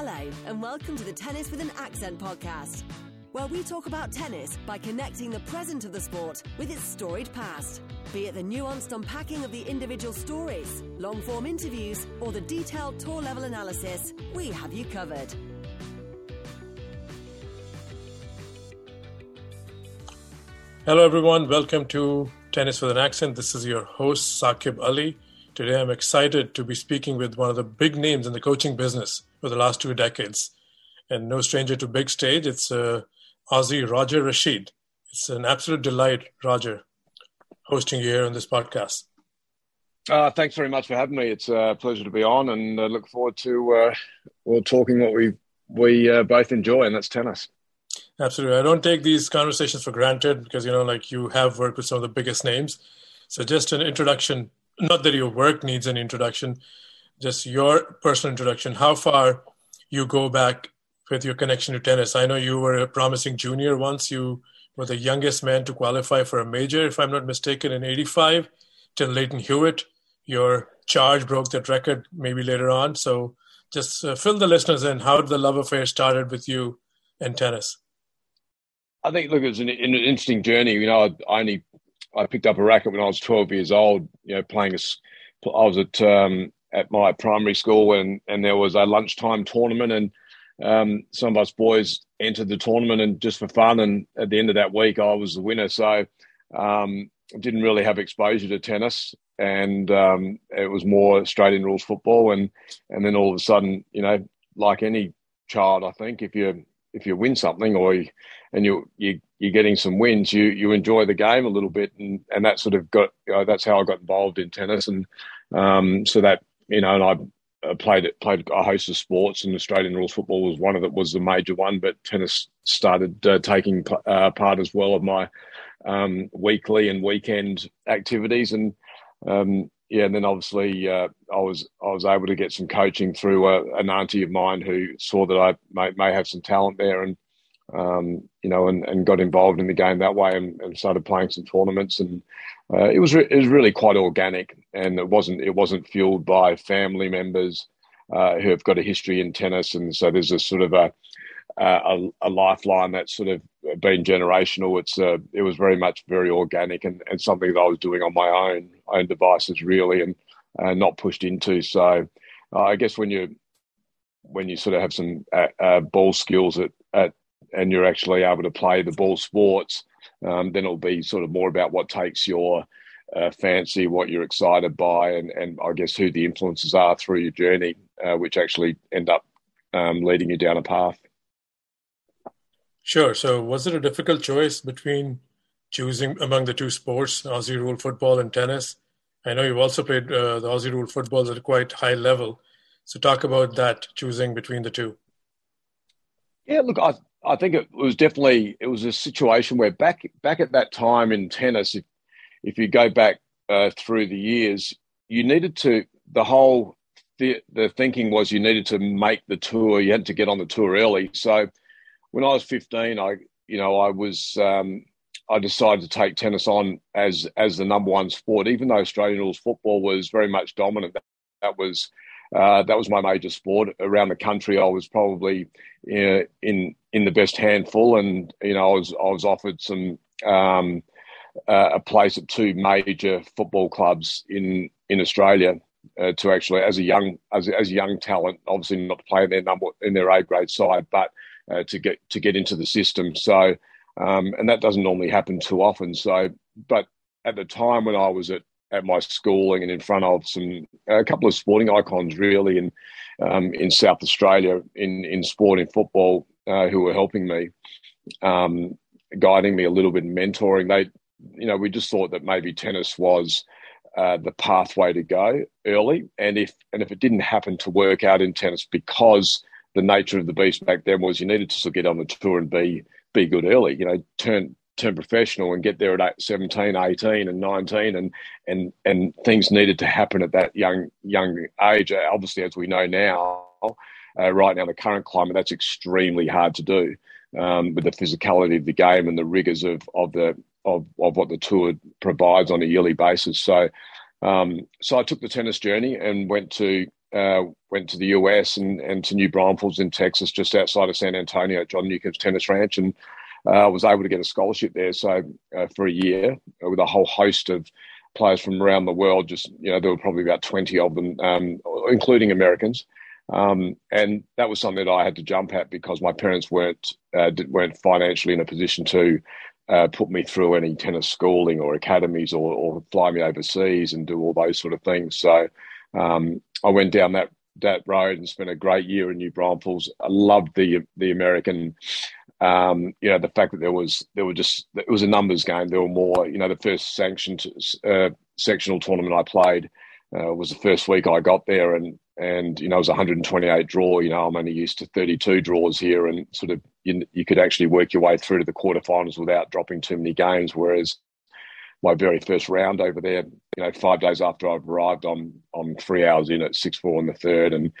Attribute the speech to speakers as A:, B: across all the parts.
A: Hello, and welcome to the Tennis with an Accent podcast, where we talk about tennis by connecting the present of the sport with its storied past. Be it the nuanced unpacking of the individual stories, long form interviews, or the detailed tour level analysis, we have you covered.
B: Hello, everyone. Welcome to Tennis with an Accent. This is your host, Saqib Ali. Today, I'm excited to be speaking with one of the big names in the coaching business for the last two decades. And no stranger to big stage, it's uh, Aussie Roger Rasheed. It's an absolute delight, Roger, hosting you here on this podcast.
C: Uh, thanks very much for having me. It's a pleasure to be on, and I uh, look forward to uh, well talking what we we uh, both enjoy, and that's tennis.
B: Absolutely. I don't take these conversations for granted because, you know, like you have worked with some of the biggest names. So, just an introduction, not that your work needs an introduction, just your personal introduction, how far you go back with your connection to tennis. I know you were a promising junior once. You were the youngest man to qualify for a major, if I'm not mistaken, in 85 till Lleyton Hewitt. Your charge broke that record maybe later on. So, just uh, fill the listeners in. How the love affair started with you and tennis?
C: I think look, it was an, an, interesting journey. You know, I only I picked up a racket when I was 12 years old. You know, playing a, I was at um, at my primary school and and there was a lunchtime tournament and um, some of us boys entered the tournament and just for fun. And at the end of that week, I was the winner. So um, didn't really have exposure to tennis, and um, it was more Australian rules football. And and then all of a sudden, you know, like any child, I think if you if you win something or you, and you you you're getting some wins, you you enjoy the game a little bit, and and that sort of got you know, that's how I got involved in tennis, and um, so that you know, and I played played a host of sports, and Australian rules football was one of it was the major one, but tennis started uh, taking uh, part as well of my um, weekly and weekend activities, and um, yeah, and then obviously uh, I was I was able to get some coaching through a, uh, an auntie of mine who saw that I may, may have some talent there, and um, you know, and, and got involved in the game that way, and, and started playing some tournaments, and uh, it was re- it was really quite organic, and it wasn't it wasn't fueled by family members uh, who have got a history in tennis, and so there's a sort of a a, a lifeline that's sort of been generational. It's uh, it was very much very organic and, and something that I was doing on my own own devices really, and uh, not pushed into. So uh, I guess when you when you sort of have some uh, ball skills at, at and you're actually able to play the ball sports, um, then it'll be sort of more about what takes your uh, fancy, what you're excited by, and, and I guess who the influences are through your journey, uh, which actually end up um, leading you down a path.
B: Sure. So, was it a difficult choice between choosing among the two sports, Aussie rule football and tennis? I know you've also played uh, the Aussie rule football at a quite high level. So, talk about that choosing between the two.
C: Yeah, look, I I think it was definitely it was a situation where back back at that time in tennis, if if you go back uh, through the years, you needed to the whole the the thinking was you needed to make the tour. You had to get on the tour early. So when I was 15, I you know I was um, I decided to take tennis on as as the number one sport, even though Australian rules football was very much dominant. That, that was uh, that was my major sport around the country. I was probably uh, in in the best handful, and you know I was I was offered some um, uh, a place at two major football clubs in in Australia uh, to actually as a young as as a young talent, obviously not to play in their number in their A grade side, but uh, to get to get into the system. So, um, and that doesn't normally happen too often. So, but at the time when I was at at my schooling and in front of some a couple of sporting icons really in um, in South Australia in in sport in football uh, who were helping me, um, guiding me a little bit, mentoring. They, you know, we just thought that maybe tennis was. Uh, the pathway to go early, and if and if it didn't happen to work out in tennis because the nature of the beast back then was you needed to sort of get on the tour and be be good early. You know, turn turn professional and get there at 17, 18 and 19 and and and things needed to happen at that young young age. Obviously, as we know now, uh, right now the current climate, that's extremely hard to do um, with the physicality of the game and the rigors of of the of, of what the tour provides on a yearly basis. So um, so I took the tennis journey and went to uh, went to the US and, and to New Braunfels in Texas, just outside of San Antonio, John Newcombe's Tennis Ranch, and I uh, was able to get a scholarship there. So uh, for a year, with a whole host of players from around the world, just you know, there were probably about twenty of them, um, including Americans. Um, and that was something that I had to jump at because my parents weren't uh, weren't financially in a position to uh, put me through any tennis schooling or academies or, or, fly me overseas and do all those sort of things. So um, I went down that that road and spent a great year in New Braunfels. I loved the the American. Um, you know the fact that there was there were just it was a numbers game. There were more. You know the first sanctioned uh, sectional tournament I played uh, was the first week I got there, and and you know it was 128 draw. You know I'm only used to 32 draws here, and sort of you, you could actually work your way through to the quarterfinals without dropping too many games. Whereas my very first round over there, you know, five days after I've arrived, I'm I'm three hours in at six four in the third, and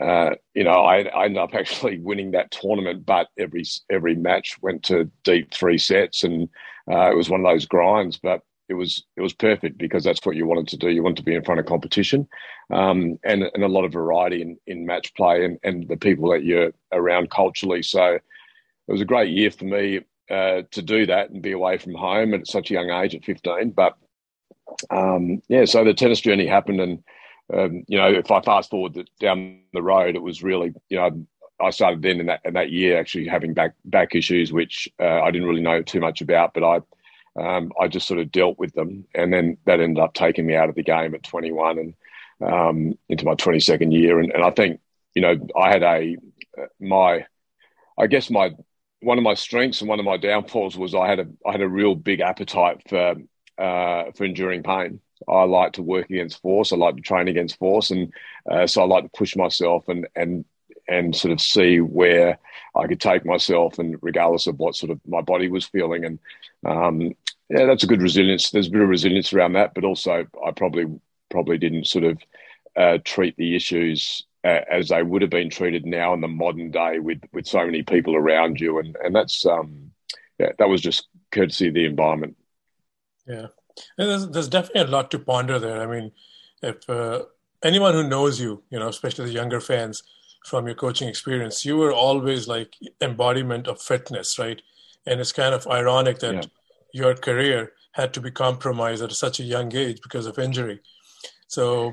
C: uh, you know I, I ended up actually winning that tournament. But every every match went to deep three sets, and uh, it was one of those grinds. But it was it was perfect because that's what you wanted to do. You wanted to be in front of competition, um, and and a lot of variety in, in match play and, and the people that you're around culturally. So it was a great year for me uh, to do that and be away from home at such a young age at 15. But um, yeah, so the tennis journey happened, and um, you know, if I fast forward down the road, it was really you know I started then in that in that year actually having back back issues, which uh, I didn't really know too much about, but I um, I just sort of dealt with them, and then that ended up taking me out of the game at 21 and um, into my 22nd year. And, and, I think you know I had a uh, my I guess my one of my strengths and one of my downfalls was I had a I had a real big appetite for uh, for enduring pain. I like to work against force. I like to train against force, and uh, so I like to push myself and and and sort of see where I could take myself, and regardless of what sort of my body was feeling, and um, yeah, that's a good resilience. There's a bit of resilience around that, but also I probably probably didn't sort of uh, treat the issues uh, as they would have been treated now in the modern day with with so many people around you, and and that's um, yeah, that was just courtesy of the environment.
B: Yeah, there's, there's definitely a lot to ponder there. I mean, if uh, anyone who knows you, you know, especially the younger fans from your coaching experience, you were always like embodiment of fitness, right? And it's kind of ironic that. Yeah your career had to be compromised at such a young age because of injury. So,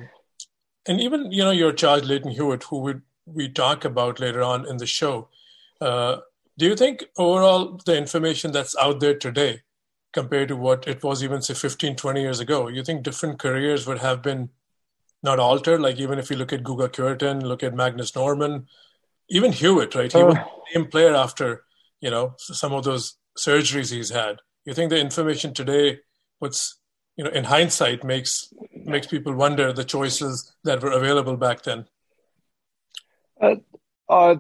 B: and even you know your charge Lleyton Hewitt, who we we talk about later on in the show. Uh, do you think overall the information that's out there today compared to what it was even say 15 20 years ago. You think different careers would have been not altered? Like even if you look at Guga Kuerten look at Magnus Norman even Hewitt right? He uh, was the same player after you know some of those surgeries he's had. You think the information today what's you know in hindsight makes makes people wonder the choices that were available back then?
C: Uh, uh,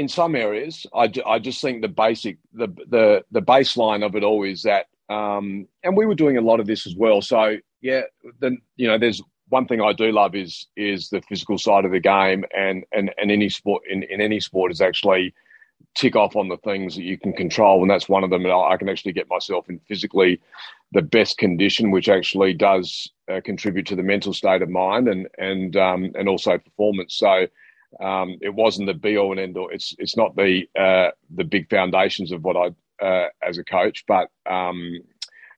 C: in some areas I, I just think the basic the, the the baseline of it all is that um, and we were doing a lot of this as well so yeah then you know there's one thing I do love is is the physical side of the game and and, and any sport in, in any sport is actually tick off on the things that you can control, and that's one of them. And I can actually get myself in physically the best condition, which actually does uh, contribute to the mental state of mind and and um, and also performance. So um, it wasn't the be all and end all. It's it's not the uh, the big foundations of what I uh, as a coach, but um,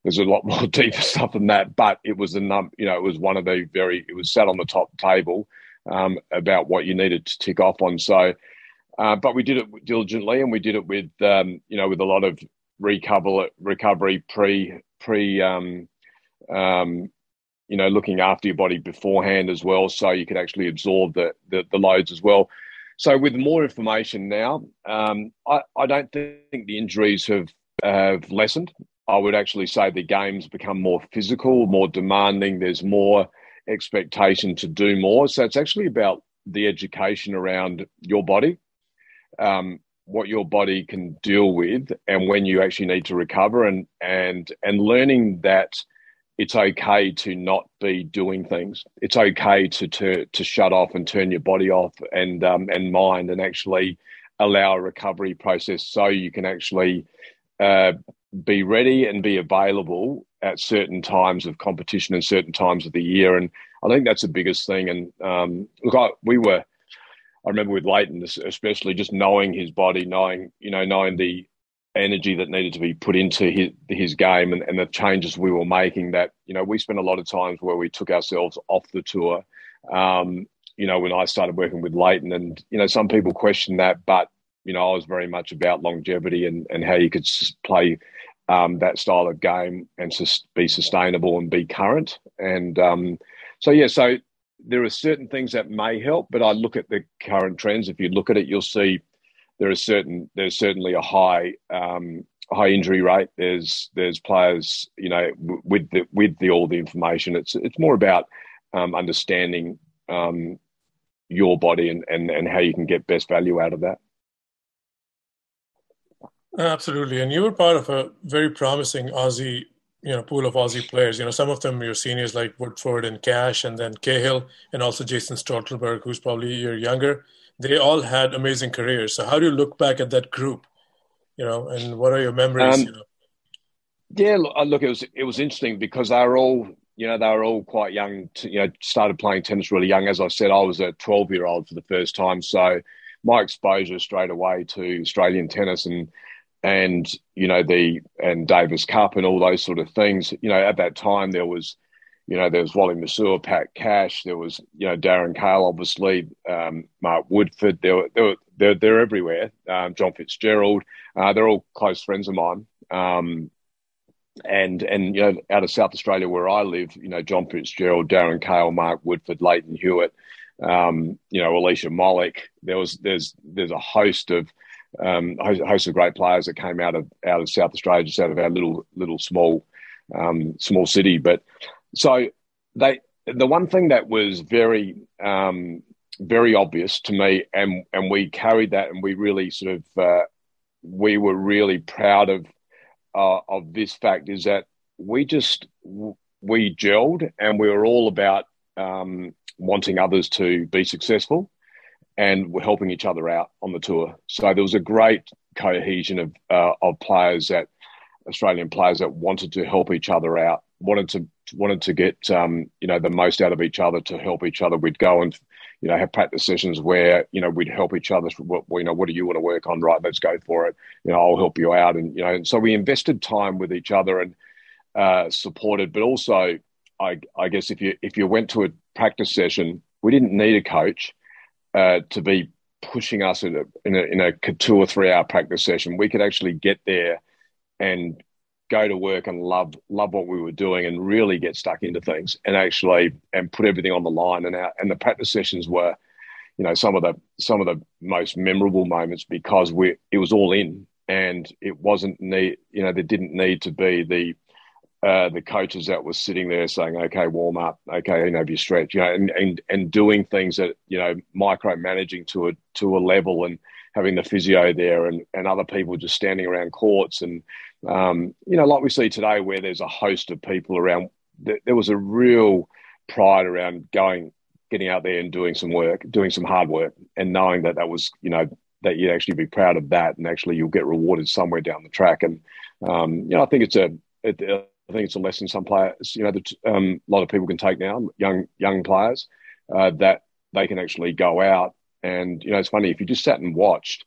C: there's a lot more deeper stuff than that. But it was the num, you know, it was one of the very. It was sat on the top table um, about what you needed to tick off on. So uh, but we did it diligently, and we did it with um, you know with a lot of recover recovery pre pre um, um, you know looking after your body beforehand as well, so you could actually absorb the the, the loads as well. So with more information now, um, I, I don't think the injuries have have lessened. I would actually say the games become more physical, more demanding. There's more expectation to do more. So it's actually about the education around your body um, what your body can deal with and when you actually need to recover and and and learning that it's okay to not be doing things. It's okay to to, to shut off and turn your body off and um, and mind and actually allow a recovery process so you can actually uh, be ready and be available at certain times of competition and certain times of the year. And I think that's the biggest thing. And um, look, I, we were. I remember with Lleyton, especially just knowing his body, knowing you know, knowing the energy that needed to be put into his his game and, and the changes we were making. That you know, we spent a lot of times where we took ourselves off the tour. Um, you know, when I started working with Lleyton, and you know, some people question that, but you know, I was very much about longevity and and how you could play um, that style of game and sus- be sustainable and be current. And um, so, yeah, so there are certain things that may help, but I look at the current trends. If you look at it, you'll see there is certain there's certainly a high um, high injury rate. There's there's players, you know, with the with the all the information. It's it's more about um, understanding um, your body and, and and how you can get best value out of that.
B: Absolutely, and you were part of a very promising Aussie, you know, pool of Aussie players. You know, some of them your seniors like Woodforde and Cash, and then Cahill, and also Jason Stoltenberg, who's probably a year younger. They all had amazing careers. So, how do you look back at that group? You know, and what are your memories? Um, you know?
C: Yeah, uh, look, it was it was interesting because they were all, you know, they were all quite young. To, you know, started playing tennis really young. As I said, I was a twelve year old for the first time, so my exposure straight away to Australian tennis and and you know the and Davis Cup and all those sort of things. You know, at that time there was, you know, there was Wally Masur, Pat Cash, there was you know Darren Cahill, obviously, um, Mark Woodforde, They were, they were they're, they're everywhere. Um, John Fitzgerald, uh, they're all close friends of mine. Um, and and you know, out of South Australia where I live, you know, John Fitzgerald, Darren Cahill, Mark Woodforde, Lleyton Hewitt, um, you know, Alicia Molik. There was there's there's a host of um, a host of great players that came out of out of South Australia, just out of our little little small um, small city. But so they the one thing that was very um, very obvious to me, and and we carried that, and we really sort of uh, we were really proud of uh, of this fact is that we just we gelled, and we were all about um, wanting others to be successful and we're helping each other out on the tour. So there was a great cohesion of uh, of players that Australian players that wanted to help each other out, wanted to wanted to get um, you know the most out of each other to help each other. We'd go and you know have practice sessions where you know we'd help each other. What you know, what do you want to work on? Right, let's go for it. You know, I'll help you out, and you know, and so we invested time with each other and uh, supported, but also. I, I guess if you if you went to a practice session, we didn't need a coach uh, to be pushing us in a, in a, in a two or three hour practice session. We could actually get there and go to work and love love what we were doing and really get stuck into things and actually and put everything on the line and our, and the practice sessions were you know some of the some of the most memorable moments because we it was all in and it wasn't need you know there didn't need to be the uh, the coaches that were sitting there saying, "Okay, warm up. Okay, you know, you stretch, you know, and and and doing things that you know, micromanaging to a to a level, and having the physio there, and and other people just standing around courts, and um, you know, like we see today, where there's a host of people around. There was a real pride around going, getting out there and doing some work, doing some hard work, and knowing that that was, you know, that you'd actually be proud of that, and actually you'll get rewarded somewhere down the track. And um, you know, I think it's a it, I think it's a lesson some players, you know, that um, a lot of people can take now, young young players, uh, that they can actually go out and you know, it's funny if you just sat and watched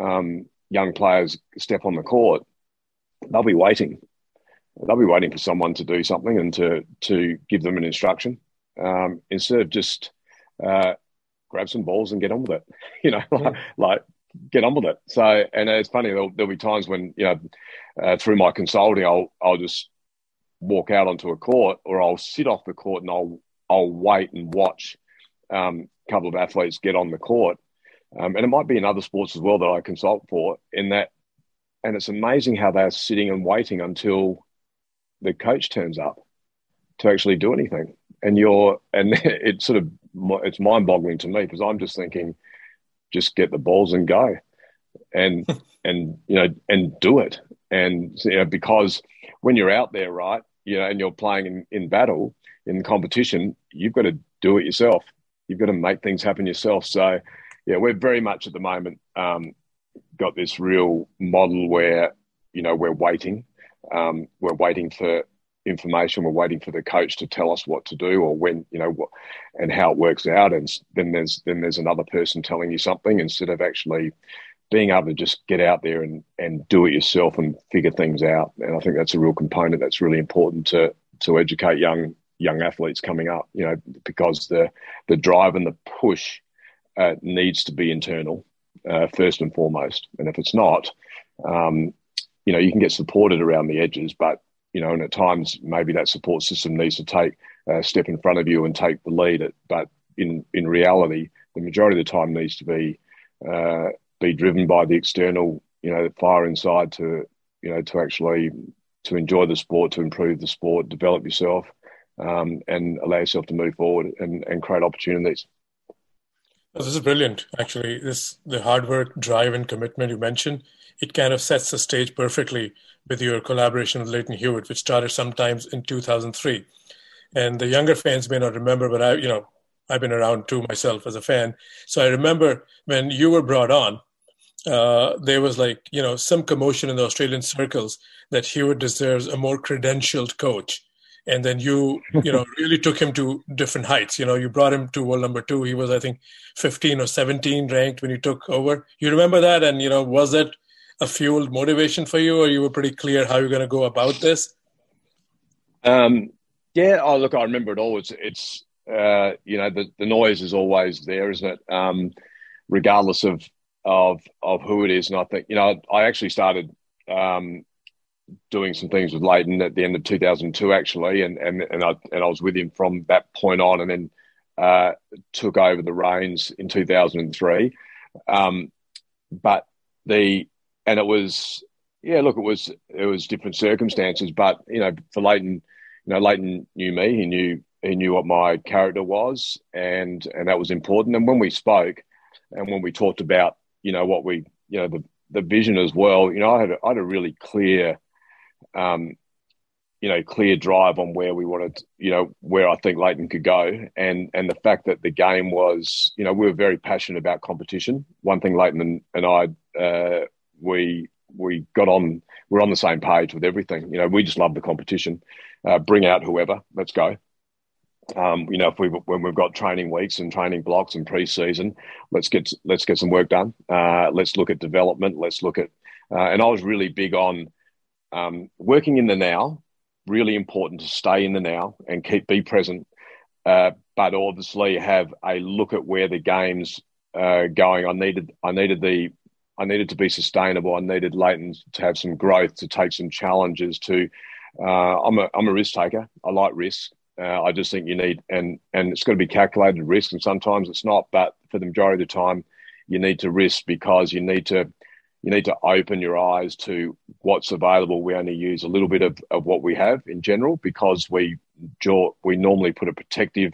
C: um, young players step on the court, they'll be waiting. They'll be waiting for someone to do something and to to give them an instruction um, instead of just uh, grab some balls and get on with it. You know, like, like get on with it. So, and it's funny. There'll, there'll be times when you know, uh, through my consulting, I'll I'll just walk out onto a court, or I'll sit off the court and I'll I'll wait and watch um, a couple of athletes get on the court, um, and it might be in other sports as well that I consult for. In that, and it's amazing how they're sitting and waiting until the coach turns up to actually do anything, and you're and it's sort of it's mind boggling to me because I'm just thinking, just get the balls and go, and and you know and do it, and you know because when you're out there, right, you know, and you're playing in, in battle in competition, you've got to do it yourself. You've got to make things happen yourself. So, yeah, we're very much at the moment um, got this real model where you know we're waiting, um, we're waiting for information. We're waiting for the coach to tell us what to do or when, you know, what, and how it works out. And then there's then there's another person telling you something instead of actually being able to just get out there and, and do it yourself and figure things out. And I think that's a real component that's really important to to educate young young athletes coming up. You know, because the the drive and the push uh, needs to be internal uh, first and foremost. And if it's not, um, you know, you can get supported around the edges, but you know, and at times maybe that support system needs to take a step in front of you and take the lead. But in in reality, the majority of the time needs to be uh, be driven by the external, you know, fire inside to you know to actually to enjoy the sport, to improve the sport, develop yourself, um, and allow yourself to move forward and, and create opportunities.
B: This is brilliant. Actually, this the hard work, drive, and commitment you mentioned. It kind of sets the stage perfectly with your collaboration with Lleyton Hewitt, which started sometimes in 2003. And the younger fans may not remember, but I, you know, I've been around too myself as a fan. So I remember when you were brought on, uh, there was like you know some commotion in the Australian circles that Hewitt deserves a more credentialed coach. And then you, you know, really took him to different heights. You know, you brought him to world number two. He was, I think, 15 or 17 ranked when you took over. You remember that? And, you know, was it a fueled motivation for you or you were pretty clear how you're going to go about this?
C: Um, yeah. Oh, look, I remember it all. It's, it's uh, you know, the, the noise is always there, isn't it? Um, regardless of, of, of who it is. And I think, you know, I actually started, um, doing some things with Lleyton at the end of 2002, actually, and and and I and I was with him from that point on, and then uh, took over the reins in 2003. Um, but the and it was yeah, look, it was it was different circumstances, but you know, for Lleyton, you know, Lleyton knew me. He knew he knew what my character was, and and that was important. And when we spoke, and when we talked about you know what we you know the the vision as well, you know, I had a, I had a really clear um, you know, clear drive on where we wanted, you know, where I think Lleyton could go, and and the fact that the game was, you know, we were very passionate about competition. One thing Lleyton and, and I, uh, we we got on, we're on the same page with everything. You know, we just love the competition. Uh, bring out whoever, let's go. Um, you know, if we when we've got training weeks and training blocks and pre-season, let's get let's get some work done. Uh, let's look at development. Let's look at, uh, and I was really big on um, working in the now, really important to stay in the now and keep be present, uh, but obviously have a look at where the game's uh, going. I needed I needed the I needed to be sustainable. I needed Lleyton to have some growth, to take some challenges. To uh, I'm a I'm a risk taker. I like risk. Uh, I just think you need and and it's got to be calculated risk, and sometimes it's not. But for the majority of the time, you need to risk because you need to you need to open your eyes to what's available. We only use a little bit of, of what we have in general because we we normally put a protective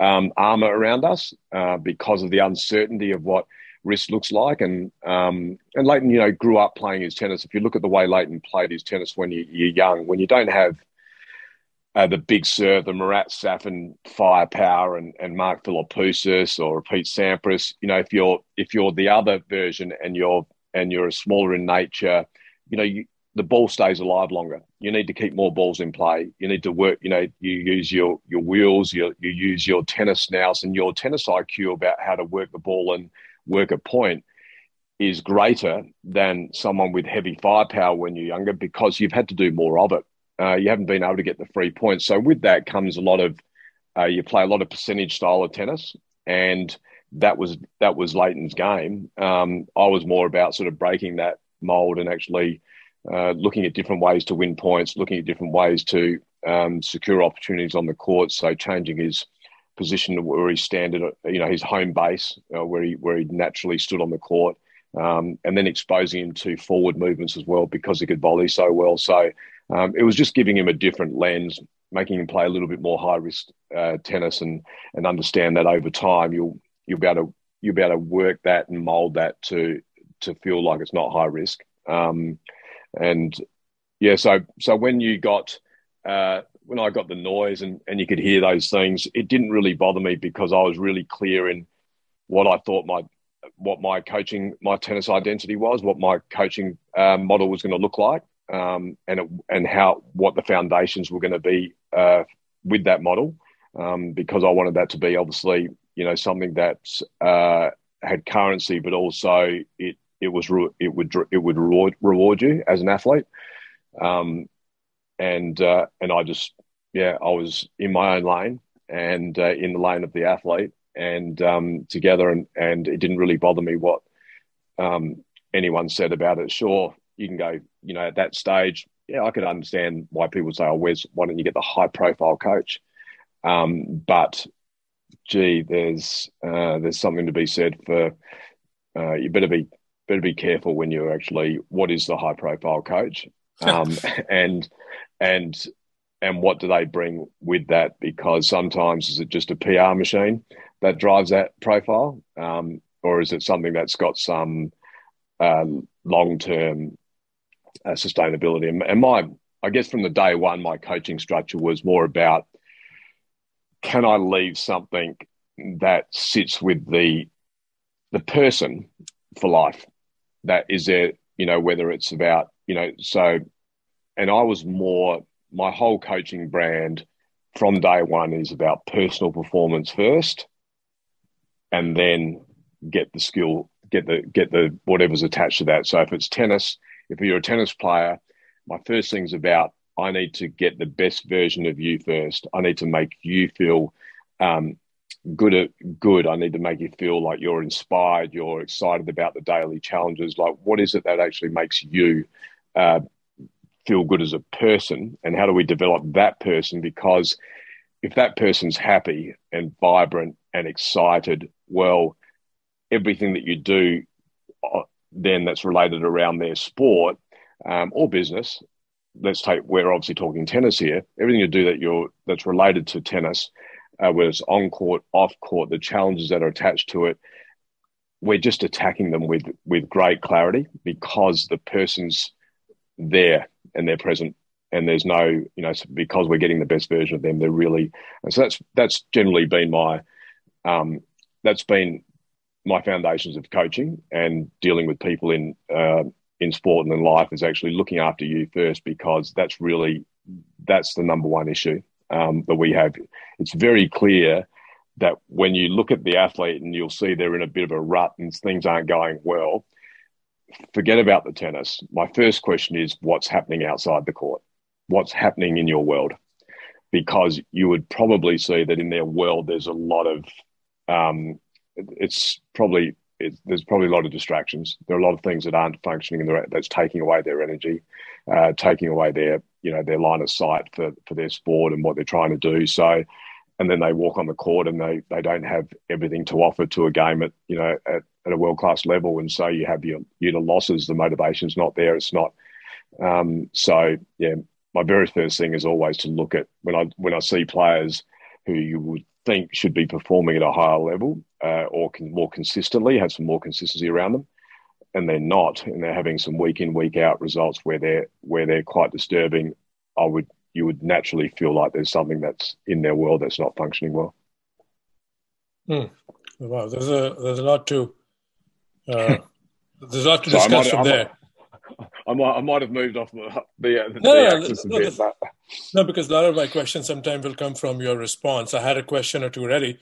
C: um, armor around us uh, because of the uncertainty of what risk looks like. And um, and Lleyton, you know, grew up playing his tennis. If you look at the way Lleyton played his tennis when you, are young, when you don't have uh, the big serve, the Marat Safin firepower, and, and Mark Philippoussis or Pete Sampras. You know, if you're if you're the other version and you're and you're smaller in nature, you know, you, the ball stays alive longer. You need to keep more balls in play. You need to work, you know, you use your your wheels, you, you use your tennis nous and your tennis IQ about how to work the ball and work a point is greater than someone with heavy firepower when you're younger because you've had to do more of it. Uh, you haven't been able to get the free points. So with that comes a lot of, uh, you play a lot of percentage style of tennis and – that was that was Lleyton's game. Um, I was more about sort of breaking that mold and actually uh, looking at different ways to win points, looking at different ways to um, secure opportunities on the court. So changing his position where he standed, you know, his home base, uh, where he where he naturally stood on the court, um, and then exposing him to forward movements as well because he could volley so well. So um, it was just giving him a different lens, making him play a little bit more high risk uh, tennis, and and understand that over time you'll you'll be able to you'll be able to work that and mold that to to feel like it's not high risk. Um, and yeah, so so when you got uh, when I got the noise and, and you could hear those things, it didn't really bother me because I was really clear in what I thought my what my coaching my tennis identity was, what my coaching um, model was going to look like. um, and it, and how what the foundations were going to be uh, with that model, um, because I wanted that to be obviously you know something that uh, had currency, but also it it was it would it would reward reward you as an athlete, um, and uh, and I just yeah I was in my own lane and uh, in the lane of the athlete and um, together and and it didn't really bother me what um, anyone said about it. Sure, you can go you know at that stage yeah I could understand why people say oh where's why don't you get the high profile coach, um, but gee there's uh, there's something to be said for uh, you better be better be careful when you're actually what is the high profile coach? Um, and and and what do they bring with that? Because sometimes is it just a pr machine that drives that profile? Um, or is it something that's got some uh, long-term uh, sustainability? And, and my i guess from the day one my coaching structure was more about can i leave something that sits with the the person for life that is there, you know, whether it's about, you know, so, and I was more, my whole coaching brand from day one is about personal performance first and then get the skill, get the, get the, whatever's attached to that. So if it's tennis, if you're a tennis player, my first thing's about, I need to get the best version of you first. I need to make you feel um, good good. I need to make you feel like you're inspired you're excited about the daily challenges. Like what is it that actually makes you uh, feel good as a person? And how do we develop that person? Because if that person's happy and vibrant and excited well everything that you do uh, then that's related around their sport um, or business let's take we're obviously talking tennis here everything you do that you're that's related to tennis uh, whether it's on court, off court, the challenges that are attached to it. We're just attacking them with with great clarity because the person's there and they're present, and there's no, you know, because we're getting the best version of them. They're really, so that's that's generally been my, um, that's been my foundations of coaching and dealing with people in uh, in sport and in life is actually looking after you first because that's really that's the number one issue um, that we have. It's very clear that when you look at the athlete and you'll see they're in a bit of a rut and things aren't going well, forget about the tennis. My first question is what's happening outside the court? What's happening in your world? Because you would probably see that in their world, there's a lot of, um, it's probably, there's probably a lot of distractions. There are a lot of things that aren't functioning and that's taking away their energy, uh, taking away their you know their line of sight for for their sport and what they're trying to do. So, and then they walk on the court and they they don't have everything to offer to a game at you know at, at a world class level, and so you have your your losses. The motivation's not there. It's not. Um, so yeah, my very first thing is always to look at when I when I see players who you would think should be performing at a higher level uh, or can more consistently have some more consistency around them and they're not, and they're having some week in week out results where they're where they're quite disturbing, I would you would naturally feel like there's something that's in their world that's not functioning well.
B: Hmm. Wow, there's a there's a lot to uh, there's a lot to so discuss from there.
C: I might, I might have moved off the, the, the no, axis no, a bit. But...
B: No, because a lot of my questions sometimes will come from your response. I had a question or two ready,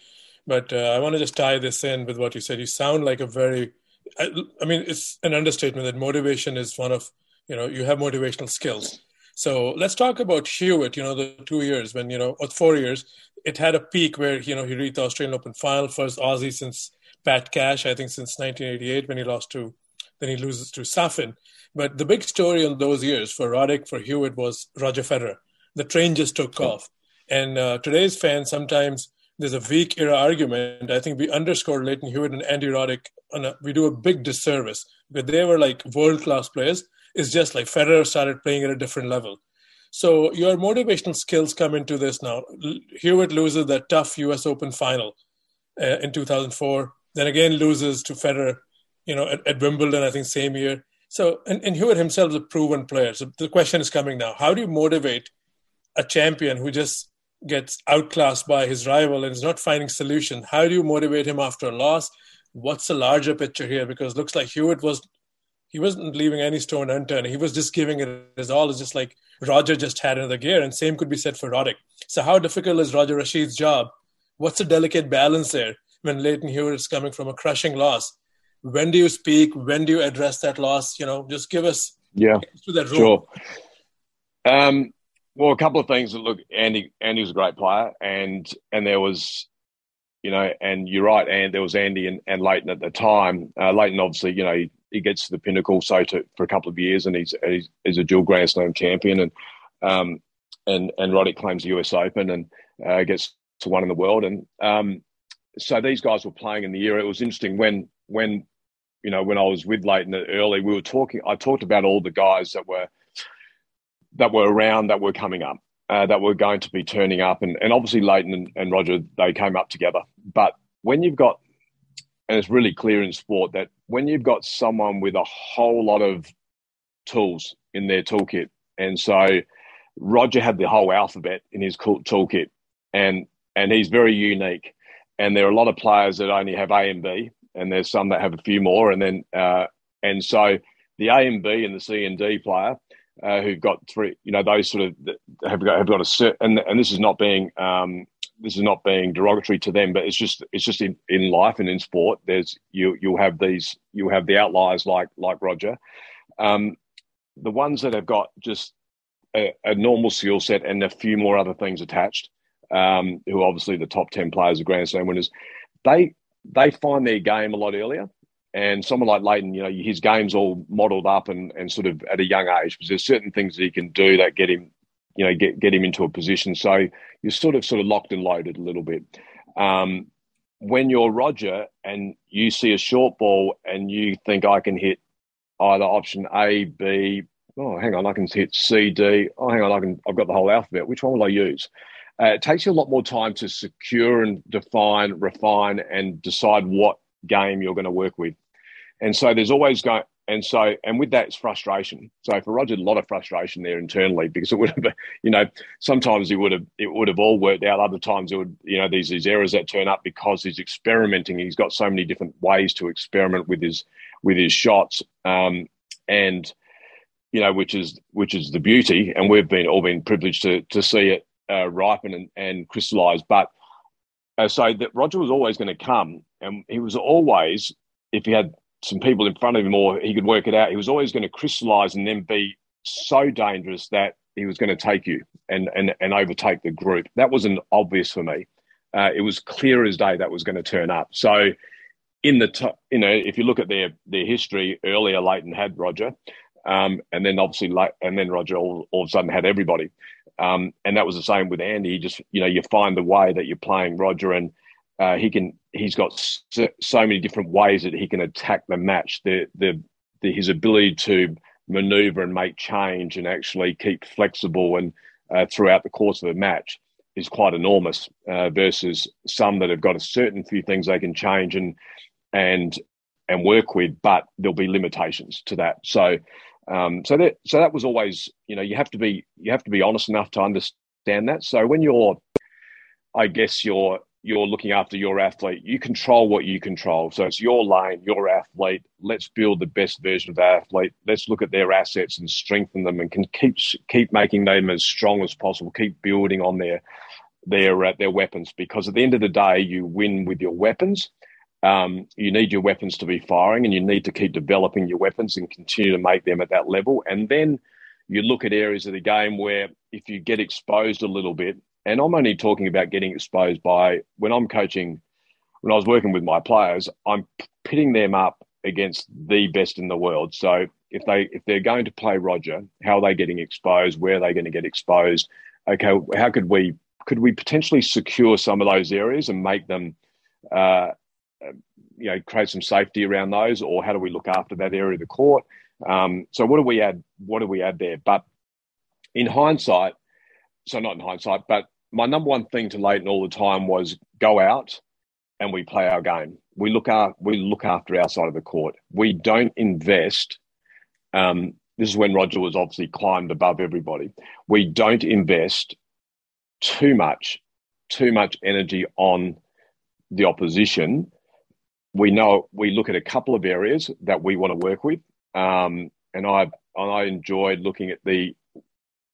B: but uh, I want to just tie this in with what you said. You sound like a very I, I mean, it's an understatement that motivation is one of, you know, you have motivational skills. So let's talk about Hewitt, you know, the two years when, you know, or four years, it had a peak where, you know, he reached the Australian Open final, first Aussie since Pat Cash, I think since 1988 when he lost to, then he loses to Safin. But the big story in those years for Roddick, for Hewitt was Roger Federer. The train just took off. And uh, today's fans sometimes there's a weak era argument. I think we underscore Lleyton Hewitt and Andy Roddick. A, we do a big disservice because they were like world class players. It's just like Federer started playing at a different level. So your motivational skills come into this now. Hewitt loses that tough U.S. Open final uh, in 2004. Then again loses to Federer, you know, at, at Wimbledon. I think same year. So and, and Hewitt himself is a proven player. So the question is coming now: How do you motivate a champion who just gets outclassed by his rival and is not finding solution. How do you motivate him after a loss? What's the larger picture here? Because looks like Hewitt was he wasn't leaving any stone unturned. He was just giving it his all. It's just like Roger just had another gear, and same could be said for Roddick. So, how difficult is Roger Rasheed's job? What's the delicate balance there when Lleyton Hewitt is coming from a crushing loss? When do you speak? When do you address that loss? You know, just give us
C: yeah, that sure. Um, well, a couple of things. Look, Andy, Andy was a great player, and and there was, you know, and you're right, and there was Andy and, and Lleyton at the time. Uh, Lleyton, obviously, you know, he, he gets to the pinnacle, so to, for a couple of years, and he's he's, he's a dual Grand Slam champion, and um, and and Roddick claims the U.S. Open and uh, gets to one in the world, and um, so these guys were playing in the year. It was interesting when when you know when I was with Lleyton early, we were talking. I talked about all the guys that were that were around that were coming up, uh, that were going to be turning up. And, and obviously, Lleyton and, and Roger, they came up together. But when you've got, and it's really clear in sport that when you've got someone with a whole lot of tools in their toolkit, and so Roger had the whole alphabet in his toolkit, and and he's very unique. And there are a lot of players that only have A and B, and there's some that have a few more, and then uh, and so the A and B and the C and D player uh, who've got three, you know, those sort of have got have got a certain, and, and this is not being um, this is not being derogatory to them, but it's just it's just in, in life and in sport. There's you you'll have these you'll have the outliers like like Roger, um, the ones that have got just a, a normal skill set and a few more other things attached. Um, who obviously the top ten players of Grand Slam winners, they they find their game a lot earlier. And someone like Lleyton, you know, his game's all modelled up and, and sort of at a young age because there's certain things that he can do that get him, you know, get get him into a position. So you're sort of sort of locked and loaded a little bit. Um, when you're Roger and you see a short ball and you think I can hit either option A, B, oh hang on, I can hit C, D. Oh hang on, I can I've got the whole alphabet. Which one will I use? Uh, it takes you a lot more time to secure and define, refine, and decide what game you're going to work with. And so there's always going, and so, and with that, it's frustration. So for Roger, a lot of frustration there internally because it would have, you know, sometimes he would have, it would have all worked out. Other times it would, you know, these these errors that turn up because he's experimenting. He's got so many different ways to experiment with his with his shots, um, and you know, which is which is the beauty. And we've been all been privileged to to see it uh, ripen and, and crystallize. But uh, so that Roger was always going to come, and he was always, if he had some people in front of him or he could work it out, he was always going to crystallize and then be so dangerous that he was going to take you and, and, and overtake the group. That wasn't obvious for me. Uh, it was clear as day that was going to turn up. So, in the t- you know, if you look at their their history earlier, Lleyton had Roger, um, and then obviously, and then Roger all, all of a sudden had everybody, um, and that was the same with Andy. He just you know you find the way that you're playing Roger, and uh, he can he's got so, so, many different ways that he can attack the match. The, the, the his ability to maneuver and make change and actually keep flexible and uh, throughout the course of a match is quite enormous uh, versus some that have got a certain few things they can change and and and work with, but there'll be limitations to that. So um, so that so that was always you know you have to be you have to be honest enough to understand that. So when you're I guess you're you're looking after your athlete. You control what you control. So it's your lane, your athlete. Let's build the best version of that athlete. Let's look at their assets and strengthen them, and can keep keep making them as strong as possible. Keep building on their their uh, their weapons because at the end of the day, you win with your weapons. Um, you need your weapons to be firing, and you need to keep developing your weapons and continue to make them at that level. And then you look at areas of the game where if you get exposed a little bit and I'm only talking about getting exposed by when I'm coaching, when I was working with my players, I'm pitting them up against the best in the world. So if they if they're going to play Roger, how are they getting exposed? Where are they going to get exposed? Okay, how could we could we potentially secure some of those areas and make them, uh, you know, create some safety around those, or how do we look after that area of the court? Um, so what do we add? What do we add there? But in hindsight, so not in hindsight, but my number one thing to Lleyton all the time was go out and we play our game. We look after, we look after our side of the court. We don't invest. Um, this is when Roger was obviously climbed above everybody. We don't invest too much, too much energy on the opposition. We know we look at a couple of areas that we want to work with, um, and I I enjoyed looking at the,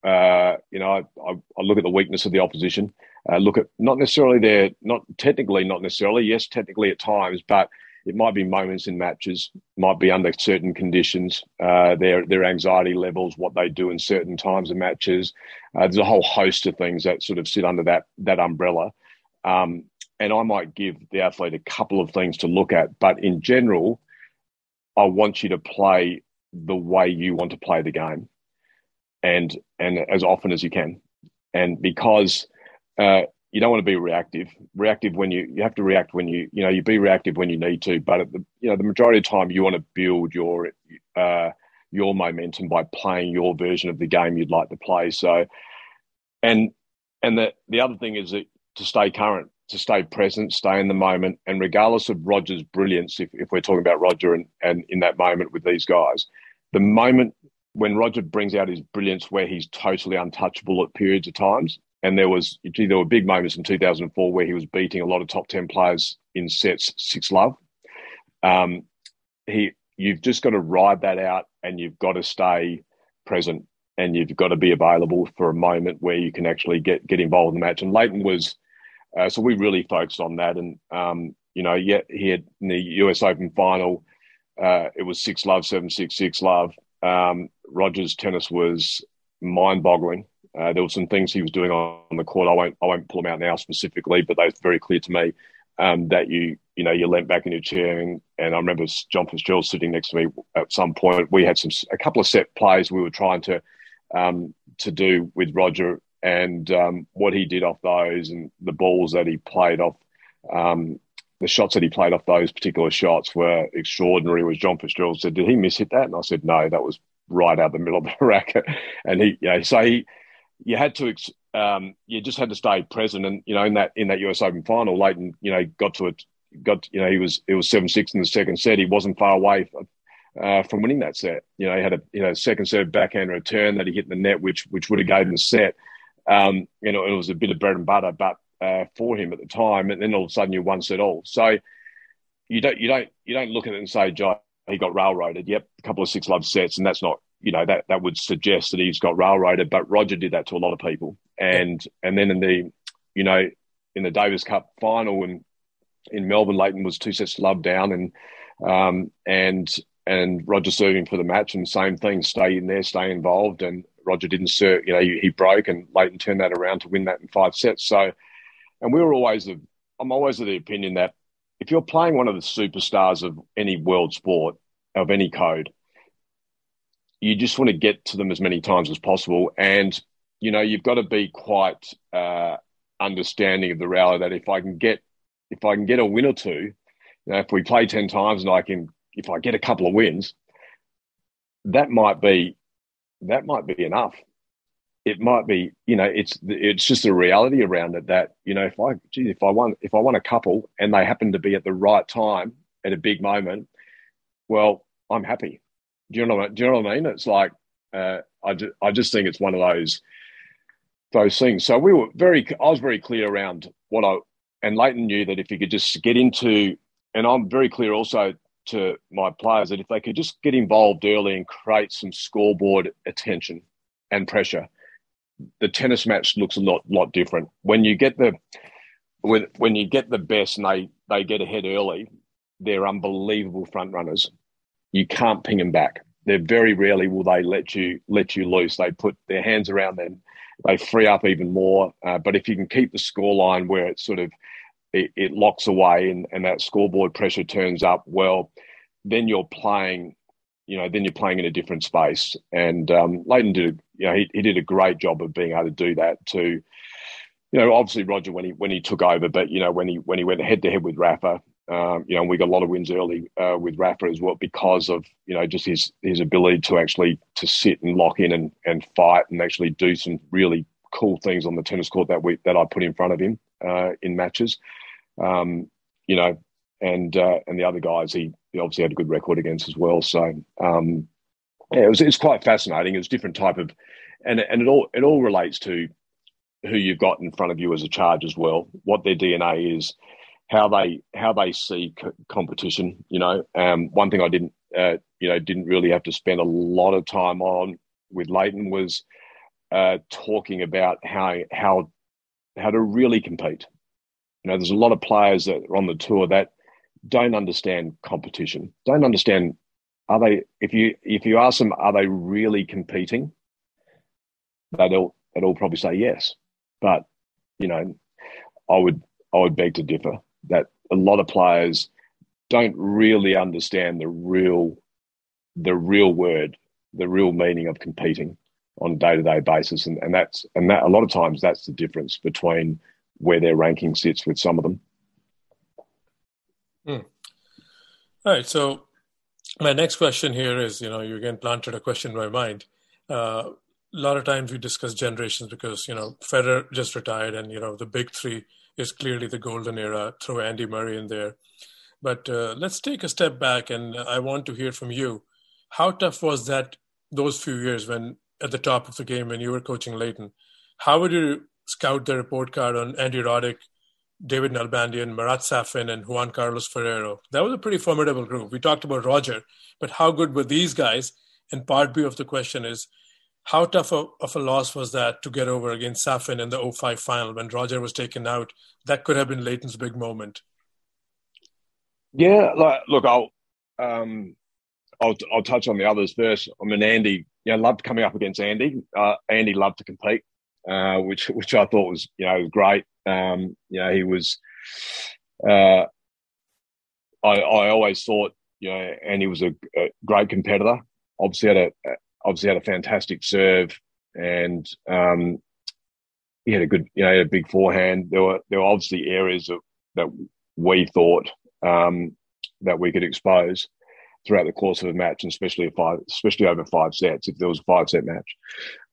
C: uh, you know, I, I, I, look at the weakness of the opposition. Uh, look at not necessarily their, not technically, not necessarily. Yes, technically at times, but it might be moments in matches, might be under certain conditions, uh, their their anxiety levels, what they do in certain times of matches. Uh, there's a whole host of things that sort of sit under that that umbrella. Um, and I might give the athlete a couple of things to look at, but in general, I want you to play the way you want to play the game, and and as often as you can, and because uh, you don't want to be reactive. Reactive when you you have to react when you you know you be reactive when you need to, but the you know the majority of the time you want to build your uh, your momentum by playing your version of the game you'd like to play. So, and and the the other thing is that to stay current, to stay present, stay in the moment, and regardless of Roger's brilliance, if, if we're talking about Roger and, and in that moment with these guys, the moment when Roger brings out his brilliance where he's totally untouchable at periods of times, and there was gee, there were big moments in 2004 where he was beating a lot of top 10 players in sets six love. Um, he, you've just got to ride that out and you've got to stay present and you've got to be available for a moment where you can actually get, get involved in the match. And Lleyton was, uh, so we really focused on that. And, um, you know, yeah, he had in the US Open final, uh, it was six love, seven, six, six love. Um, Rogers' tennis was mind boggling. Uh, there were some things he was doing on, on, the court. I won't I won't pull them out now specifically, but they were very clear to me um, that you you know you leant back in your chair and, and I remember John Fitzgerald sitting next to me at some point. We had some a couple of set plays we were trying to um, to do with Roger and um, what he did off those and the balls that he played off. Um, the shots that he played off those particular shots were extraordinary. It Was John Fitzgerald said, "Did he miss hit that?" And I said, "No, that was right out the middle of the racket." And he, you know, so he you had to um, you just had to stay present and you know in that in that US Open final Lleyton, you know got to it got you know he was it was seven six in the second set he wasn't far away uh, from winning that set you know he had a you know second serve backhand return that he hit in the net which which would have gave him the set um, you know it was a bit of bread and butter but uh, for him at the time and then all of a sudden you one set all. So you don't you don't you don't look at it and say Joe he got railroaded. Yep a couple of six love sets and that's not you know that that would suggest that he's got railroaded. But Roger did that to a lot of people, and and then in the you know in the Davis Cup final in in Melbourne, Lleyton was two sets to love down, and um, and and Roger serving for the match, and same thing, stay in there, stay involved, and Roger didn't serve. You know, he, he broke, and Lleyton turned that around to win that in five sets. So, and we were always of, I'm always of the opinion that if you're playing one of the superstars of any world sport of any code, you just want to get to them as many times as possible. And, you know, you've got to be quite uh, understanding of the reality that if I can get, if I can get a win or two, you know, if we play 10 times and I can, if I get a couple of wins, that might be, that might be enough. It might be, you know, it's it's just a reality around it that you know if I geez, if I want, if I want a couple and they happen to be at the right time at a big moment, well, I'm happy do you know what, do you know what I mean? It's like uh, I, just, I just think it's one of those those things. So we were very I was very clear around what I and Lleyton knew that if he could just get into and I'm very clear also to my players that if they could just get involved early and create some scoreboard attention and pressure, the tennis match looks a lot lot different. When you get the when when you get the best and they they get ahead early, they're unbelievable front runners you can't ping them back. They're very rarely will they let you let you loose. They put their hands around them. They free up even more. Uh, but if you can keep the score line where it's sort of it, it locks away and, and that scoreboard pressure turns up, well, then you're playing you know, then you're playing in a different space. And um, Lleyton did, you know, he, he did a great job of being able to do that. To, you know, obviously Roger when he when he took over, but you know when he when he went head to head with Rafa, um, you know, we got a lot of wins early uh, with Rafa as well because of you know just his his ability to actually to sit and lock in and, and fight and actually do some really cool things on the tennis court that we that I put in front of him uh, in matches. Um, you know, and uh, and the other guys he, he, obviously had a good record against as well. So um, yeah, it was it's quite fascinating. It was different type of, and and it all it all relates to who you've got in front of you as a charge as well, what their DNA is how they how they see co- competition. You know, um, one thing I didn't uh, you know, didn't really have to spend a lot of time on with Lleyton was uh, talking about how how how to really compete. Know, there's a lot of players that are on the tour that don't understand competition, don't understand are they if you if you ask them are they really competing, they'd all they'd all probably say yes. But you know, I would I would beg to differ that a lot of players don't really understand the real the real word, the real meaning of competing on a day to day basis, and, and that's and that a lot of times that's the difference between where their ranking sits with some of them.
B: Hmm. All right, so my next question here is, you know, you again planted a question in my mind. Uh, a lot of times we discuss generations because you know Federer just retired, and you know the big three is clearly the golden era. Throw Andy Murray in there, but uh, let's take a step back, and I want to hear from you. How tough was that those few years when at the top of the game when you were coaching Lleyton? How would you scout the report card on Andy Roddick, David Nalbandian, Marat Safin, and Juan Carlos Ferrero? That was a pretty formidable group. We talked about Roger, but how good were these guys? And part B of the question is how tough of, of a loss was that to get over against Safin in the 05 final when Roger was taken out? That could have been Lleyton's big moment.
C: Yeah, like, look, I'll um, I'll I'll touch on the others first. I mean, Andy, loved coming up against Andy. Uh, Andy loved to compete, uh, which which I thought was you know great. Um, you know, he was. Uh, I I always thought you know Andy was a, a great competitor. Obviously had a obviously had a fantastic serve, and um, he had a good, you know, a big forehand. There were there were obviously areas of, that we thought um, that we could expose throughout the course of a match, and especially five, especially over five sets, if there was a five set match.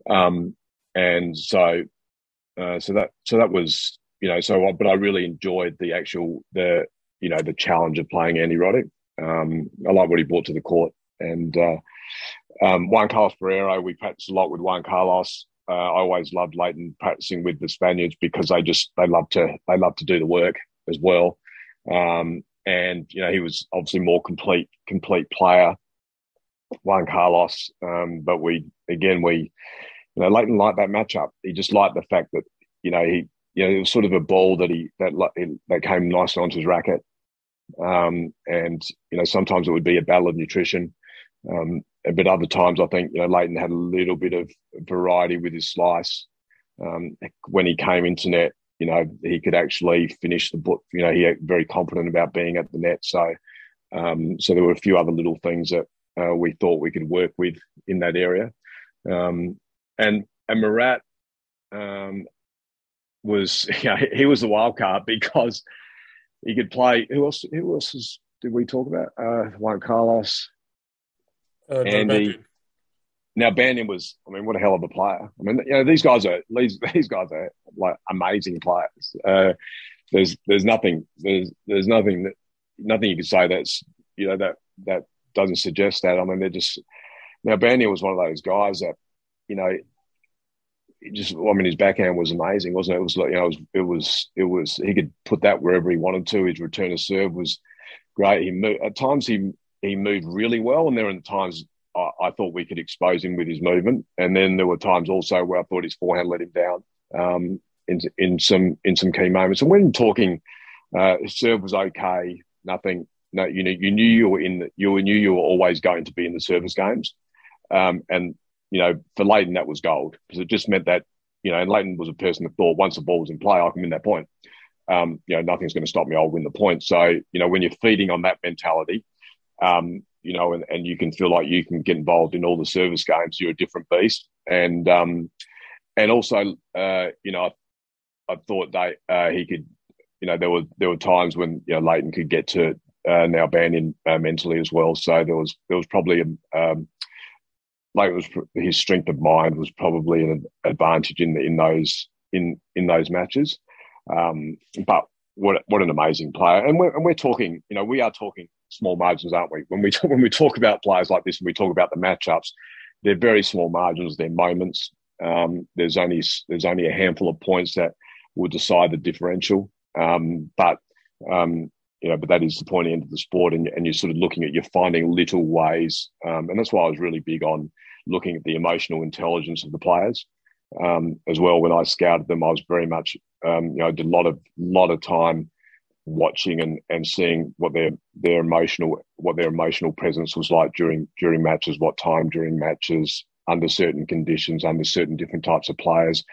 C: Um, and so, uh, so that so that was you know so but I really enjoyed the actual the you know the challenge of playing Andy Roddick. Um, I like what he brought to the court, and uh, um, Juan Carlos Ferrero, we practiced a lot with Juan Carlos. Uh, I always loved Lleyton practicing with the Spaniards because they just they love to they love to do the work as well. Um, and you know he was obviously more complete complete player, Juan Carlos. Um, but we again we you know Lleyton liked that matchup. He just liked the fact that you know he you know it was sort of a ball that he that that came nicely onto his racket. Um, and you know sometimes it would be a battle of nutrition. Um, but other times, I think you know Lleyton had a little bit of variety with his slice. Um, when he came into net, you know he could actually finish the book. You know he very confident about being at the net. So, um, so there were a few other little things that uh, we thought we could work with in that area. Um, and and Marat um, was you know, he was the wild card because he could play. Who else? Who else was, did we talk about? Uh, Juan Carlos. Uh, Andy. Nalbandian was, I mean, what a hell of a player. I mean, you know, these guys are these these guys are like amazing players. Uh, there's there's nothing there's there's nothing that nothing you can say that's you know that that doesn't suggest that. I mean, they're just Nalbandian was one of those guys that you know just I mean his backhand was amazing, wasn't it? It was like you know it was it was it was he could put that wherever he wanted to. His return to serve was great. He moved, at times he he moved really well, and there were times I, I, thought we could expose him with his movement, and then there were times also where I thought his forehand let him down um, in in some in some key moments. And when talking, uh, serve was okay, nothing. No, you know, you knew you were in. The, you knew you were always going to be in the service games, um, and you know, for Lleyton, that was gold because it just meant that you know, and Lleyton was a person that thought once the ball was in play, I can win that point. Um, you know, nothing's going to stop me. I'll win the point. So, you know, when you're feeding on that mentality, um, you know, and, and you can feel like you can get involved in all the service games. You're a different beast, and um, and also, uh, you know, I, I thought they uh, he could, you know, there were there were times when you know Lleyton could get to uh, Nalbandian uh, mentally as well. So there was there was probably a, um, like was his strength of mind was probably an advantage in in those in in those matches. Um, but what what an amazing player, and we're and we're talking, you know, we are talking small margins, aren't we? When we talk, when we talk about players like this, and we talk about the matchups, they're very small margins. They're moments. Um, there's only there's only a handful of points that will decide the differential. Um, but um, you know, but that is the pointy end of the sport, and, and you're sort of looking at you're finding little ways, um, and that's why I was really big on looking at the emotional intelligence of the players um, as well. When I scouted them, I was very much, um, you know, I did a lot of lot of time watching and, and seeing what their their emotional what their emotional presence was like during during matches, what time during matches, under certain conditions, under certain different types of players.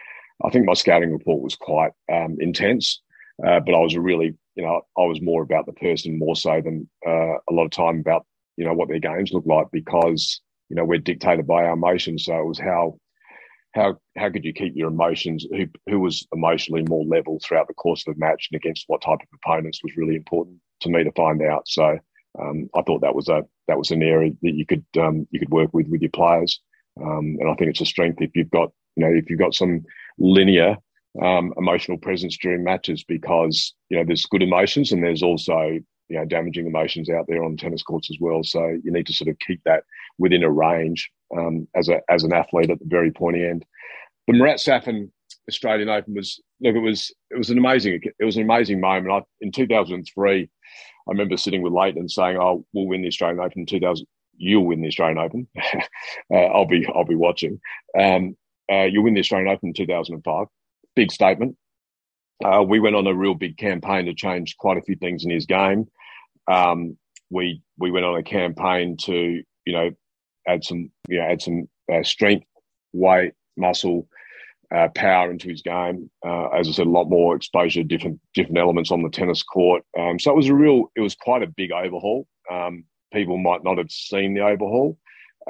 C: I think my scouting report was quite um, intense, uh, but I was really, you know, I was more about the person more so than uh, a lot of time about, you know, what their games look like because, you know, we're dictated by our emotions. So it was how how how could you keep your emotions who who was emotionally more level throughout the course of the match and against what type of opponents was really important to me to find out. So um, I thought that was a that was an area that you could um, you could work with with your players, um, and I think it's a strength if you've got you know if you've got some linear um, emotional presence during matches because you know there's good emotions and there's also you know damaging emotions out there on tennis courts as well. So you need to sort of keep that within a range um, as a as an athlete at the very pointy end. The Marat Safin Australian Open was look. It was it was an amazing it was an amazing moment. I, in 2003, I remember sitting with Lleyton saying, "Oh, we'll win the Australian Open in 2000. You'll win the Australian Open. uh, I'll be I'll be watching. Um, uh, you'll win the Australian Open in 2005." Big statement. Uh, we went on a real big campaign to change quite a few things in his game. Um, we we went on a campaign to you know add some you know add some uh, strength, weight, muscle, uh, power into his game. Uh, as I said, a lot more exposure to different different elements on the tennis court. Um, so it was a real, it was quite a big overhaul. Um, people might not have seen the overhaul,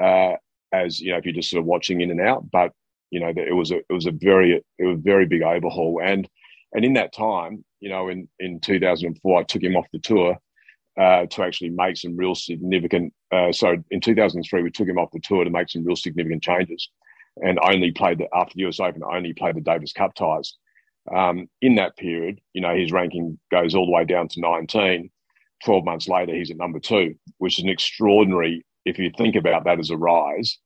C: uh, as you know, if you're just sort of watching in and out. But you know, it was a it was a very it was a very big overhaul. And and in that time, you know, in in 2004, I took him off the tour. Uh, to actually make some real significant. Uh, so in 2003, we took him off the tour to make some real significant changes and only played the, after the US Open, only played the Davis Cup ties. Um, in that period, you know, his ranking goes all the way down to 19. 12 months later, he's at number two, which is an extraordinary, if you think about that as a rise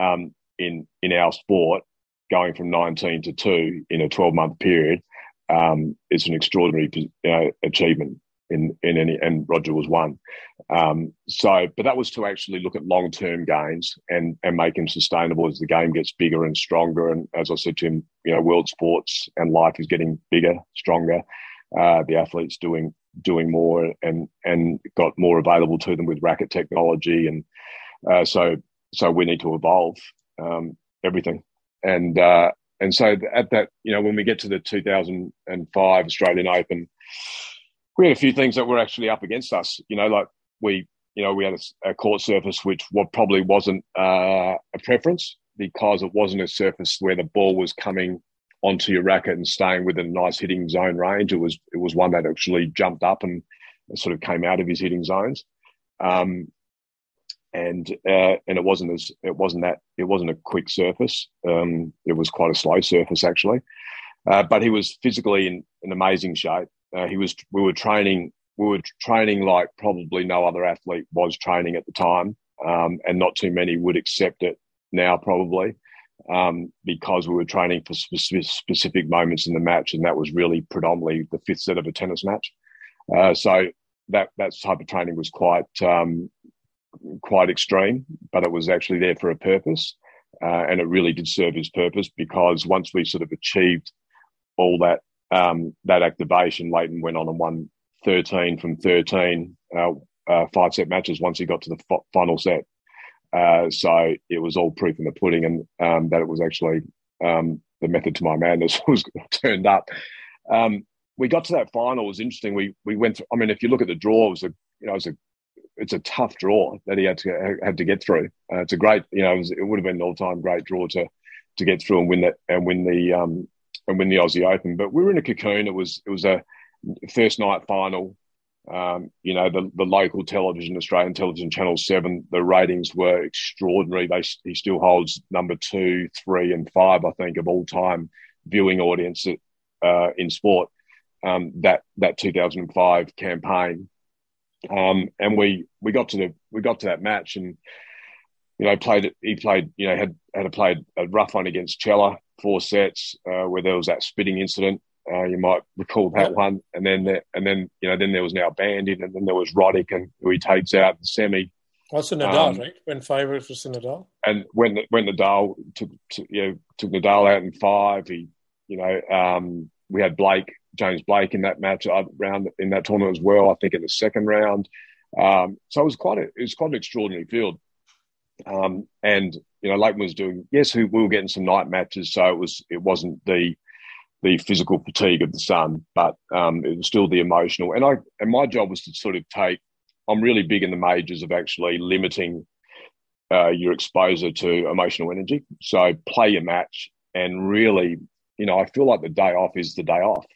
C: um, in, in our sport, going from 19 to two in a 12 month period um, is an extraordinary know, achievement in, in any, and Roger was one. Um, so, but that was to actually look at long term gains and and make them sustainable as the game gets bigger and stronger. And as I said to him, you know, world sports and life is getting bigger, stronger. Uh, the athletes doing doing more and and got more available to them with racket technology, and uh, so so we need to evolve um, everything. And uh, and so at that, you know, when we get to the 2005 Australian Open we had a few things that were actually up against us. You know, like we, you know, we had a, a court surface which what probably wasn't uh, a preference because it wasn't a surface where the ball was coming onto your racket and staying within a nice hitting zone range. It was it was one that actually jumped up and sort of came out of his hitting zones. Um, and uh, and it wasn't as it wasn't that it wasn't a quick surface. Um, it was quite a slow surface actually, uh, but he was physically in, in amazing shape. Uh, he was. We were training. We were training like probably no other athlete was training at the time, um, and not too many would accept it now probably um, because we were training for specific, specific moments in the match, and that was really predominantly the fifth set of a tennis match. Uh, so that that type of training was quite um, quite extreme, but it was actually there for a purpose, uh, and it really did serve his purpose because once we sort of achieved all that um, that activation, Lleyton went on and won 13 from 13 uh, uh, five set matches once he got to the f- final set. Uh, so it was all proof in the pudding, and um, that it was actually um, the method to my madness was turned up. Um, we got to that final. It was interesting. We we went. Through, I mean, if you look at the draw, it was a you know it was a it's a tough draw that he had to had to get through. Uh, it's a great you know it, was, it would have been an all time great draw to to get through and win that and win the um, and win the Aussie Open. But we were in a cocoon. It was it was a first night final. Um, you know, the, the local television, Australian television, Channel 7, the ratings were extraordinary. They, he still holds number two, three, and five, I think, of all time viewing audience uh, in sport. Um, that that 2005 campaign, um, and we we got to the we got to that match, and you know played he played you know had had a played a rough one against Cella four sets uh, where there was that spitting incident. Uh, you might recall that one. And then, the, and then you know, then there was Nalbandian, and then there was Roddick, and who he takes out the semi.
B: Also Nadal, um, right? When five versus Nadal.
C: And when when Nadal took to, you know, took Nadal out in five, he you know um, we had Blake James Blake in that match uh, round in that tournament as well. I think in the second round. Um, so it was quite a, it was quite an extraordinary field. Um, and you know, Lleyton was doing yes, we were getting some night matches, so it was it wasn't the the physical fatigue of the sun, but um, it was still the emotional. And I and my job was to sort of take. I'm really big in the majors of actually limiting uh, your exposure to emotional energy. So play your match and really, you know, I feel like the day off is the day off.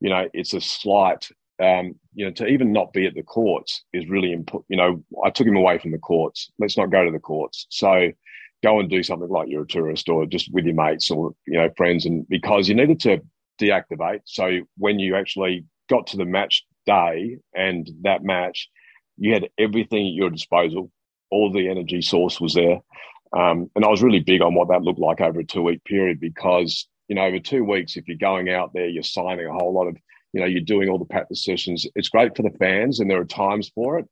C: You know, it's a slight um, you know, to even not be at the courts is really important. You know, I took him away from the courts. Let's not go to the courts. So go and do something like you're a tourist or just with your mates or, you know, friends. And because you needed to deactivate. So when you actually got to the match day and that match, you had everything at your disposal. All the energy source was there. Um, and I was really big on what that looked like over a two week period because, you know, over two weeks, if you're going out there, you're signing a whole lot of you know, you're doing all the practice sessions. It's great for the fans, and there are times for it.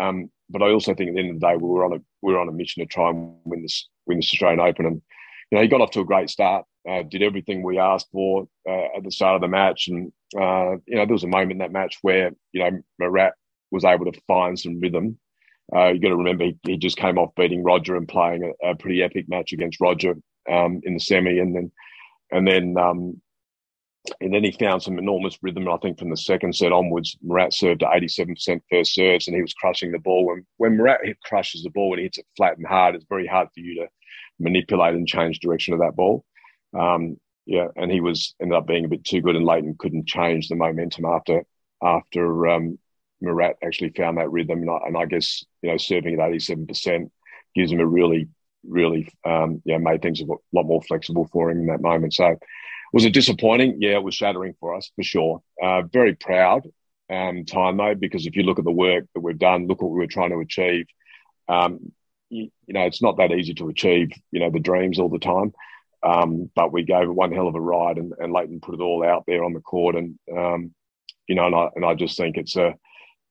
C: Um, but I also think at the end of the day, we were on a we were on a mission to try and win this win this Australian Open, and you know, he got off to a great start. Uh, did everything we asked for uh, at the start of the match, and uh, you know, there was a moment in that match where you know Marat was able to find some rhythm. Uh, you got to remember he, he, just came off beating Roger and playing a, a pretty epic match against Roger um, in the semi, and then and then um, and then he found some enormous rhythm. I think from the second set onwards, Marat served at 87% first serves and he was crushing the ball. When, when Marat crushes the ball and hits it flat and hard, it's very hard for you to manipulate and change direction of that ball. Um, yeah, and he was ended up being a bit too good, and Lleyton couldn't change the momentum after after um, Marat actually found that rhythm. And I, and I, guess you know serving at eighty seven percent gives him a really really um, yeah made things a lot more flexible for him in that moment. So was it disappointing? Yeah, it was shattering for us for sure. Uh, very proud um, time though, because if you look at the work that we've done, look what we were trying to achieve. Um, you, you, know, it's not that easy to achieve, you know, the dreams all the time. Um, but we gave it one hell of a ride, and, and Lleyton put it all out there on the court, and um, you know, and I, and I just think it's a,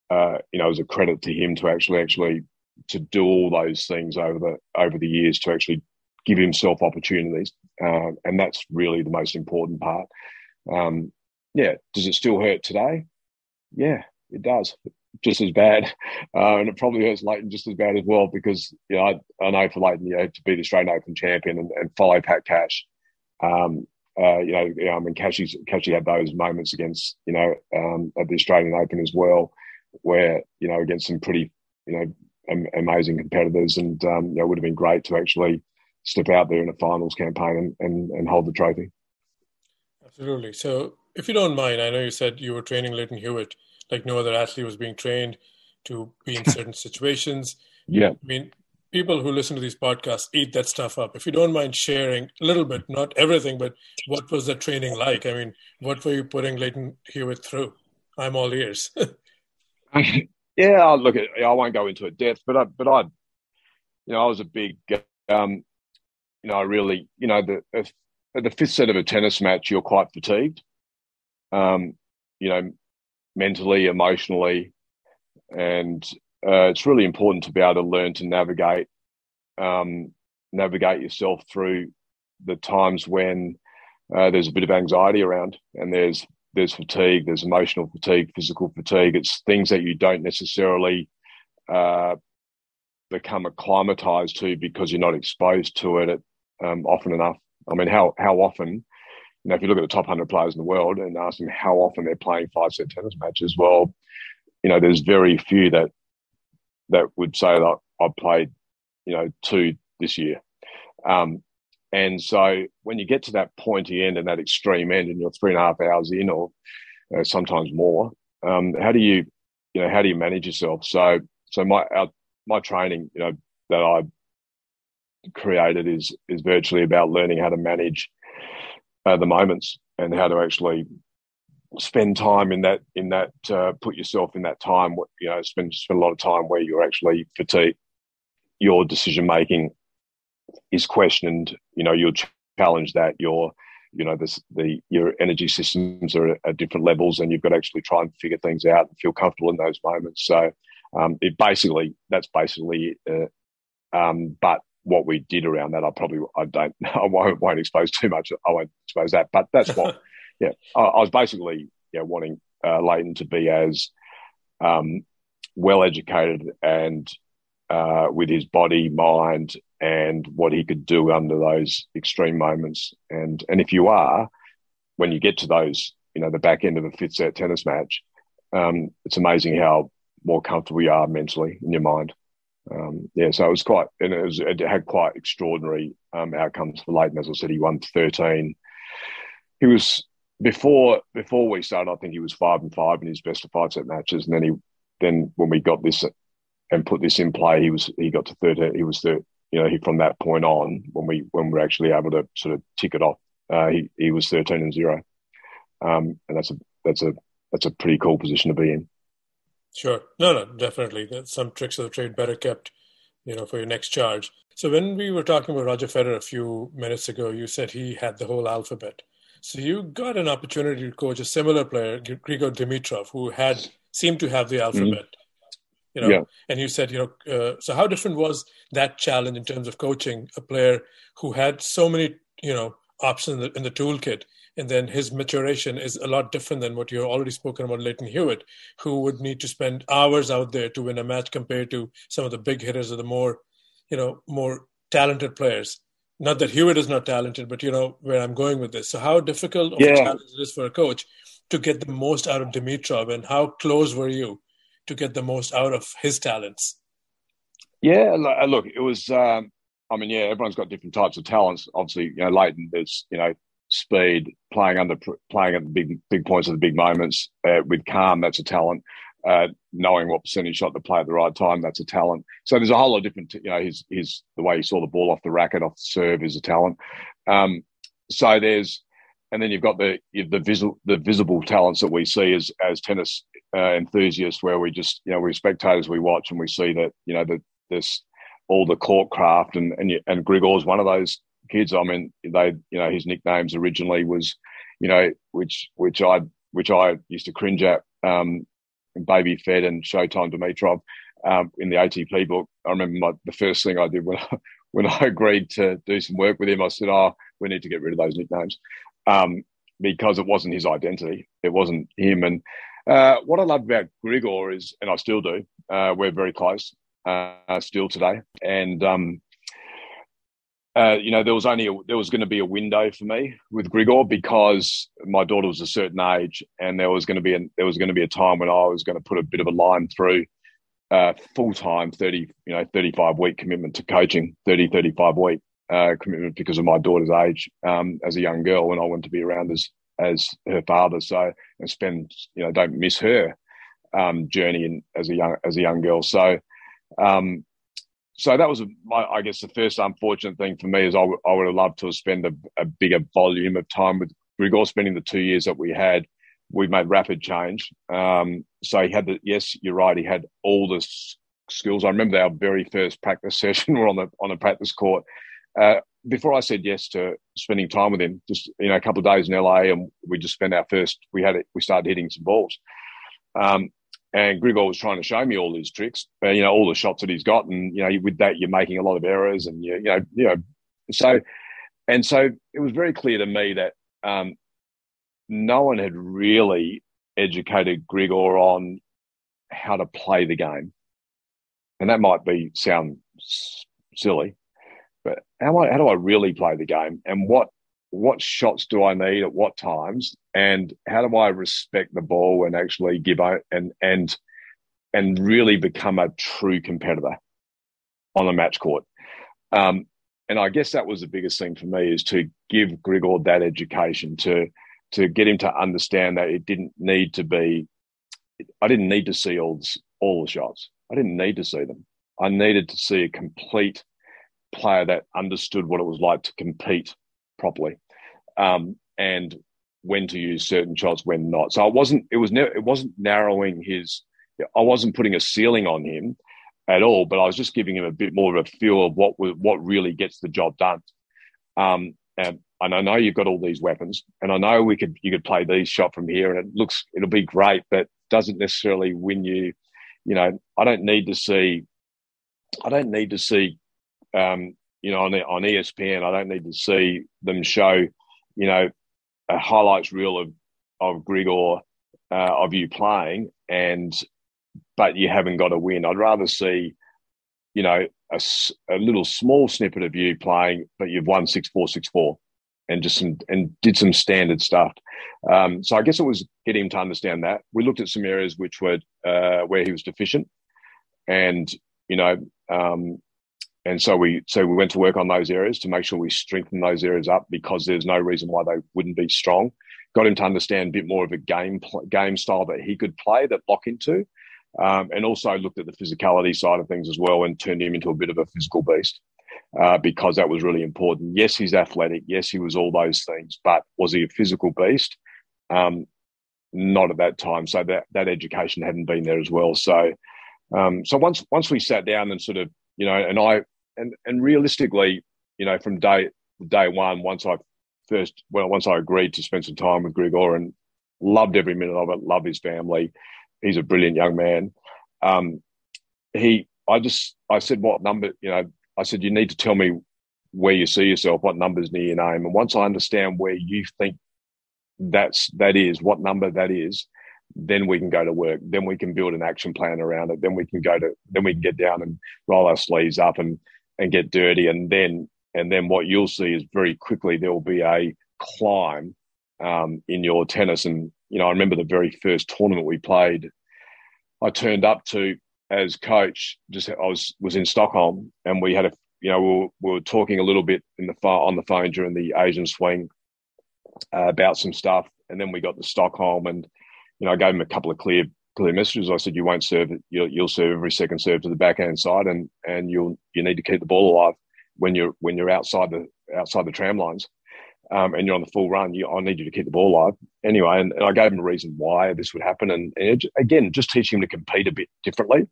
C: uh, you know, it was a credit to him to actually actually to do all those things over the over the years to actually give himself opportunities, uh, and that's really the most important part. Um, yeah, does it still hurt today? Yeah, it does, just as bad, uh, and it probably hurts Lleyton just as bad as well because you know I, I know for Lleyton, you know, to be the Australian Open champion and, and follow Pat Cash. Um, uh, you know, I mean, Cashy, Cashy had those moments against, you know, um, at the Australian Open as well, where, you know, against some pretty, you know, am- amazing competitors. And, um, you know, it would have been great to actually step out there in a finals campaign and, and, and hold the trophy.
B: Absolutely. So, if you don't mind, I know you said you were training Lleyton Hewitt like no other athlete was being trained to be in certain situations.
C: Yeah.
B: I mean, people who listen to these podcasts eat that stuff up. If you don't mind sharing a little bit, not everything, but what was the training like? I mean, what were you putting Lleyton Hewitt through? I'm all ears.
C: yeah, I'll look at. I won't go into it depth, but I, but I, you know, I was a big um, you know, I really, you know, the at the fifth set of a tennis match, you're quite fatigued, um, you know, mentally, emotionally, and uh, it's really important to be able to learn to navigate, um, navigate yourself through the times when uh, there's a bit of anxiety around, and there's there's fatigue, there's emotional fatigue, physical fatigue. It's things that you don't necessarily uh, become acclimatized to because you're not exposed to it at um, often enough. I mean, how how often? You know, if you look at the top hundred players in the world and ask them how often they're playing five set tennis matches, well, you know, there's very few that that would say that I've played, you know, two this year. Um, and so when you get to that pointy end and that extreme end, and you're three and a half hours in, or uh, sometimes more, um, how do you, you know, how do you manage yourself? So, so my our, my training, you know, that I created is is virtually about learning how to manage uh, the moments and how to actually spend time in that in that uh, put yourself in that time you know spend spend a lot of time where you're actually fatigued your decision making is questioned you know you'll challenge that your you know this the your energy systems are at different levels, and you've got to actually try and figure things out and feel comfortable in those moments. So um, it basically that's basically. Uh, um, but what we did around that, I probably I don't I won't, won't expose too much. I won't expose that, but that's what. yeah, I, I was basically yeah wanting uh, Lleyton to be as um, well educated and uh, with his body, mind, and what he could do under those extreme moments. And and if you are, when you get to those, you know, the back end of a fifth set tennis match, um, it's amazing how more comfortable you are mentally in your mind. Um, yeah, so it was quite, and it, was, it had quite extraordinary um, outcomes for Lleyton. As I said, he won 13. He was before before we started. I think he was five and five in his best of five set matches, and then he then when we got this and put this in play, he was he got to third. He was the you know he from that point on when we when we are actually able to sort of tick it off, uh, he he was thirteen and zero, um, and that's a that's a that's a pretty cool position to be in.
B: Sure, no, no, definitely. There's some tricks of the trade better kept, you know, for your next charge. So when we were talking about Roger Federer a few minutes ago, you said he had the whole alphabet. So you got an opportunity to coach a similar player, Grigor Dimitrov, who had seemed to have the mm-hmm. alphabet. Mm-hmm. You know, yeah. and you said, you know, uh, so how different was that challenge in terms of coaching a player who had so many, you know, options in the, in the toolkit, and then his maturation is a lot different than what you've already spoken about, Lleyton Hewitt, who would need to spend hours out there to win a match compared to some of the big hitters or the more, you know, more talented players. Not that Hewitt is not talented, but you know where I'm going with this. So how difficult of yeah. a challenge it is for a coach to get the most out of Dimitrov, and how close were you to get the most out of his talents?
C: Yeah, uh, look, it was. Um, I mean, yeah, everyone's got different types of talents. Obviously, you know, Lleyton, there's you know speed, playing under, playing at the big big points of the big moments uh, with calm. That's a talent. Uh, knowing what percentage shot to play at the right time, that's a talent. So there's a whole lot of different. You know, his his the way he saw the ball off the racket, off the serve, is a talent. Um, so there's and then you've got the the visible the visible talents that we see as as tennis uh, enthusiasts, where we just you know we're spectators we watch and we see that you know that this all the court craft and and and Grigor's one of those kids. I mean, they you know his nicknames originally was you know which which I which I used to cringe at um, Baby Fed and Showtime Dimitrov um, in the ATP book. I remember my, the first thing I did when I, when I agreed to do some work with him, I said, "Oh, we need to get rid of those nicknames." um, because it wasn't his identity. It wasn't him. And uh, what I love about Grigor is, and I still do, uh, we're very close uh, still today. And, um, uh, you know, there was only a, there was going to be a window for me with Grigor because my daughter was a certain age, and there was going to be a, there was going to be a time when I was going to put a bit of a line through uh, full time 30 you know 35 week commitment to coaching 30 35 week uh, commitment because of my daughter's age um, as a young girl, and I wanted to be around as as her father. So and spend you know don't miss her um, journey in, as a young as a young girl. So um, so that was my, I guess the first unfortunate thing for me is I, w- I would have loved to have spent a, a bigger volume of time with Grigor. Spending the two years that we had, we made rapid change. Um, so he had the yes, you're right. He had all the skills. I remember our very first practice session. We're on the on the practice court, uh, before I said yes to spending time with him, just you know, a couple of days in LA, and we just spent our first. We had it. We started hitting some balls, um, and Grigor was trying to show me all his tricks. Uh, you know, all the shots that he's got, and you know, with that, you're making a lot of errors, and you, you know, you know, so and so it was very clear to me that um, no one had really educated Grigor on how to play the game, and that might be sound silly, but how, I, how do I really play the game and what what shots do I need at what times and how do I respect the ball and actually give and and and really become a true competitor on the match court. Um, and I guess that was the biggest thing for me is to give Grigor that education to to get him to understand that it didn't need to be. I didn't need to see all all the shots. I didn't need to see them. I needed to see a complete player that understood what it was like to compete properly, um, and when to use certain shots, when not. So it wasn't. It was. Ne- it wasn't narrowing his. I wasn't putting a ceiling on him at all, but I was just giving him a bit more of a feel of what what really gets the job done. Um, and, and I know you've got all these weapons, and I know we could you could play these shot from here, and it looks it'll be great, but doesn't necessarily win you. You know, I don't need to see, I don't need to see, um, you know, on on ESPN, I don't need to see them show, you know, a highlights reel of of Grigor uh, of you playing, and but you haven't got a win. I'd rather see, you know, a, a little small snippet of you playing, but you've won six four six four, and just some and did some standard stuff. Um, so I guess it was getting him to understand that. We looked at some areas which were uh, where he was deficient, and you know, um, and so we so we went to work on those areas to make sure we strengthen those areas up because there's no reason why they wouldn't be strong. Got him to understand a bit more of a game game style that he could play that lock into, um, and also looked at the physicality side of things as well and turned him into a bit of a physical beast uh, because that was really important. Yes, he's athletic. Yes, he was all those things, but was he a physical beast? Um, not at that time. So that that education hadn't been there as well. So um, so once once we sat down and sort of you know, and I and and realistically, you know, from day day one, once I first well, once I agreed to spend some time with Grigor and loved every minute of it, love his family he's a brilliant young man. Um, he, I just, I said, what number, you know, I said, you need to tell me where you see yourself, what numbers near your name. And once I understand where you think that's, that is, what number that is, then we can go to work. Then we can build an action plan around it. Then we can go to, then we can get down and roll our sleeves up and, and get dirty. And then, and then what you'll see is very quickly there will be a climb um, in your tennis. And you know, I remember the very first tournament we played. I turned up to as coach. Just I was was in Stockholm, and we had a you know we were, we were talking a little bit in the on the phone during the Asian swing uh, about some stuff, and then we got to Stockholm, and you know I gave him a couple of clear clear messages. I said, "You won't serve. You'll, you'll serve every second serve to the backhand side, and and you'll you need to keep the ball alive when you're when you're outside the outside the tram lines." um, and you're on the full run, you, I need you to keep the ball alive. Anyway, and, and I gave him a reason why this would happen. And, and it, again, just teaching him to compete a bit differently.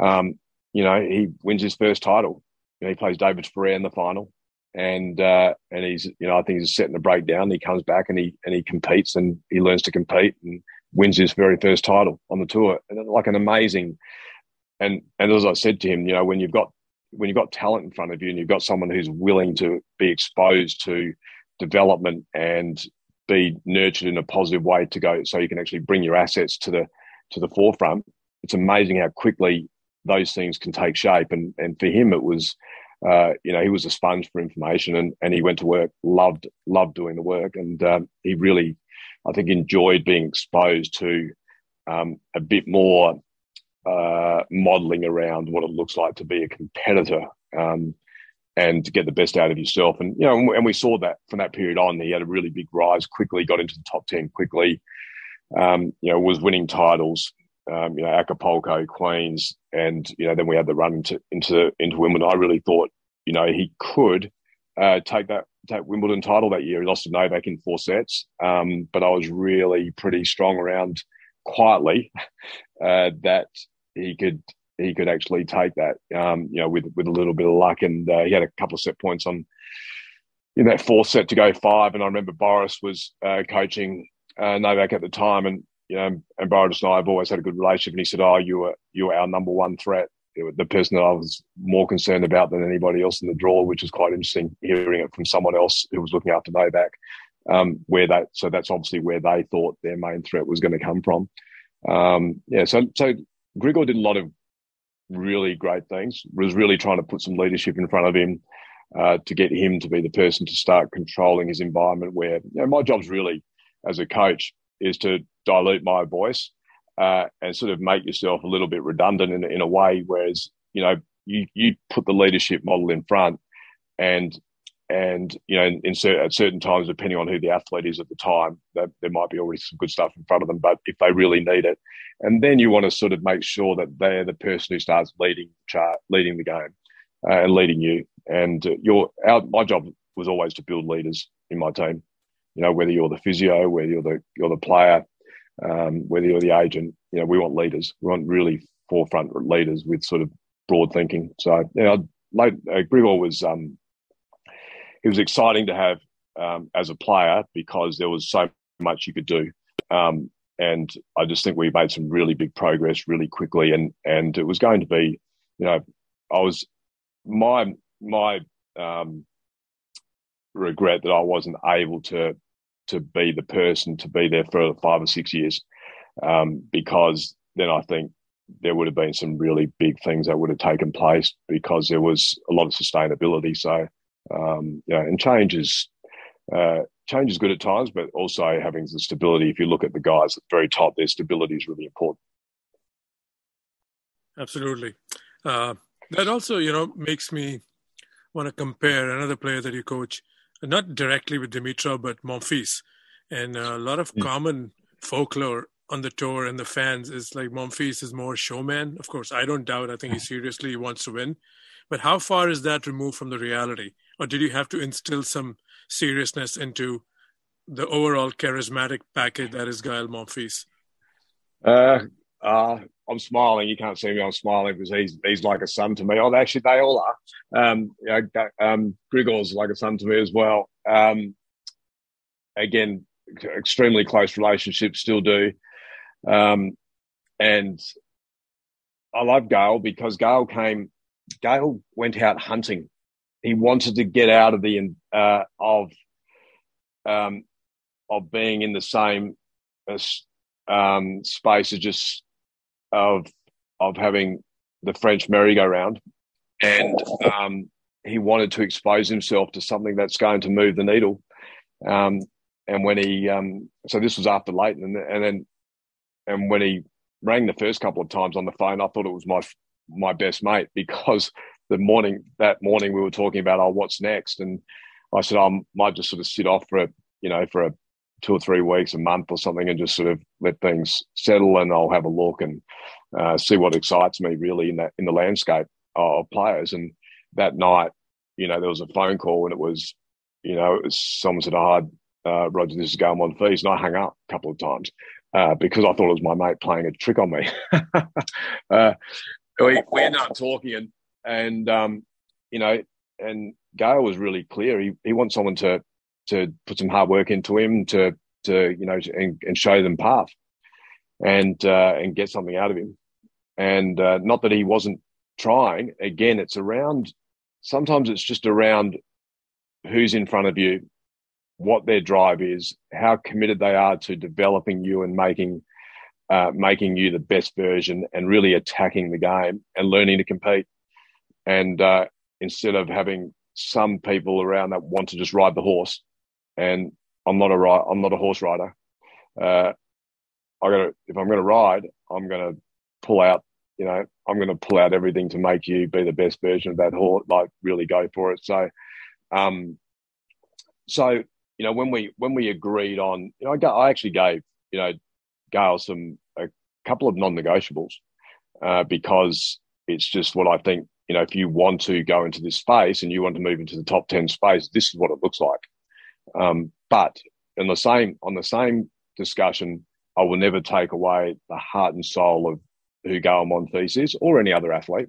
C: Um, you know, he wins his first title. You know, he plays David Ferrer in the final. And uh, and he's you know I think he's setting the breakdown. He comes back and he and he competes and he learns to compete and wins his very first title on the tour. And like an amazing and and as I said to him, you know, when you've got when you've got talent in front of you and you've got someone who's willing to be exposed to development and be nurtured in a positive way to go so you can actually bring your assets to the to the forefront it's amazing how quickly those things can take shape and and for him it was uh, you know he was a sponge for information and and he went to work loved loved doing the work and um, he really i think enjoyed being exposed to um, a bit more uh, modeling around what it looks like to be a competitor um, and to get the best out of yourself. And you know, and we saw that from that period on. He had a really big rise quickly, got into the top ten quickly. Um, you know, was winning titles. Um, you know, Acapulco, Queens, and you know, then we had the run into into into Wimbledon. I really thought, you know, he could uh, take that take Wimbledon title that year. He lost to Novak in four sets, um, but I was really pretty strong around quietly uh, that he could he could actually take that, um, you know, with with a little bit of luck. And uh, he had a couple of set points on in that fourth set to go five. And I remember Boris was uh, coaching uh, Novak at the time, and you know, and Boris and I have always had a good relationship. And he said, "Oh, you were you were our number one threat." The person that I was more concerned about than anybody else in the draw, which was quite interesting hearing it from someone else who was looking after Novak. Um, where that, so that's obviously where they thought their main threat was going to come from. Um, yeah, so so Grigor did a lot of really great things. Was really trying to put some leadership in front of him uh, to get him to be the person to start controlling his environment. Where you know, my job's really, as a coach, is to dilute my voice uh, and sort of make yourself a little bit redundant in, in a way. Whereas you know you you put the leadership model in front, and and you know, in, in at certain times, depending on who the athlete is at the time, that there might be already some good stuff in front of them. But if they really need it, and then you want to sort of make sure that they're the person who starts leading chart, leading the game, uh, and leading you. And uh, your our, my job was always to build leaders in my team. You know, whether you're the physio, whether you're the you're the player, um, whether you're the agent, you know, we want leaders. We want really forefront leaders with sort of broad thinking. So, you know, like, uh, Grigor was um, it was exciting to have um, as a player because there was so much you could do. Um, and I just think we made some really big progress really quickly, and and it was going to be, you know, I was my my um, regret that I wasn't able to to be the person to be there for five or six years, um, because then I think there would have been some really big things that would have taken place because there was a lot of sustainability. So, um, yeah, and change is uh, change is good at times, but also having the stability. If you look at the guys at the very top, their stability is really important.
B: Absolutely. Uh, that also, you know, makes me want to compare another player that you coach, not directly with Dimitrov, but Monfils. And a lot of mm. common folklore on the tour and the fans is like Monfils is more showman. Of course, I don't doubt. I think he seriously wants to win. But how far is that removed from the reality? Or did you have to instill some seriousness into the overall charismatic package that is Gael Monfils?
C: Uh, uh, I'm smiling. You can't see me. I'm smiling because he's he's like a son to me. Oh, actually, they all are. Um, you know, um, Grigor's like a son to me as well. Um, again, extremely close relationships, still do. Um, and I love Gael because Gael came, Gael went out hunting. He wanted to get out of the, uh, of, um, of being in the same um, space as just of, of having the French merry-go-round. And, um, he wanted to expose himself to something that's going to move the needle. Um, and when he, um, so this was after Lleyton, and, and then and when he rang the first couple of times on the phone, I thought it was my my best mate because the morning that morning we were talking about oh what's next, and I said I might just sort of sit off for a you know for a two or three weeks, a month or something, and just sort of let things settle, and I'll have a look and uh, see what excites me really in that in the landscape of players. And that night, you know, there was a phone call, and it was, you know, it was someone said, "Oh, uh, Roger, this is Gael Monfils," and I hung up a couple of times uh, because I thought it was my mate playing a trick on me. uh, we, we ended up talking and, and um, you know, and Gael was really clear. He, he wants someone to, to put some hard work into him to, to, you know, and, and show them path and, uh, and get something out of him. And, uh, not that he wasn't trying. Again, it's around, sometimes it's just around who's in front of you what their drive is, how committed they are to developing you and making uh, making you the best version, and really attacking the game and learning to compete. And uh, instead of having some people around that want to just ride the horse, and I'm not a ride, I'm not a horse rider. Uh, I got to if I'm going to ride, I'm going to pull out. You know, I'm going to pull out everything to make you be the best version of that horse. Like really go for it. So, um, so you know, when we when we agreed on, you know, I, I actually gave you know Gael some a couple of non-negotiables uh, because it's just what I think. You know, if you want to go into this space and you want to move into the top ten space, this is what it looks like. Um, but in the same on the same discussion, I will never take away the heart and soul of who Gael Monfils is or any other athlete.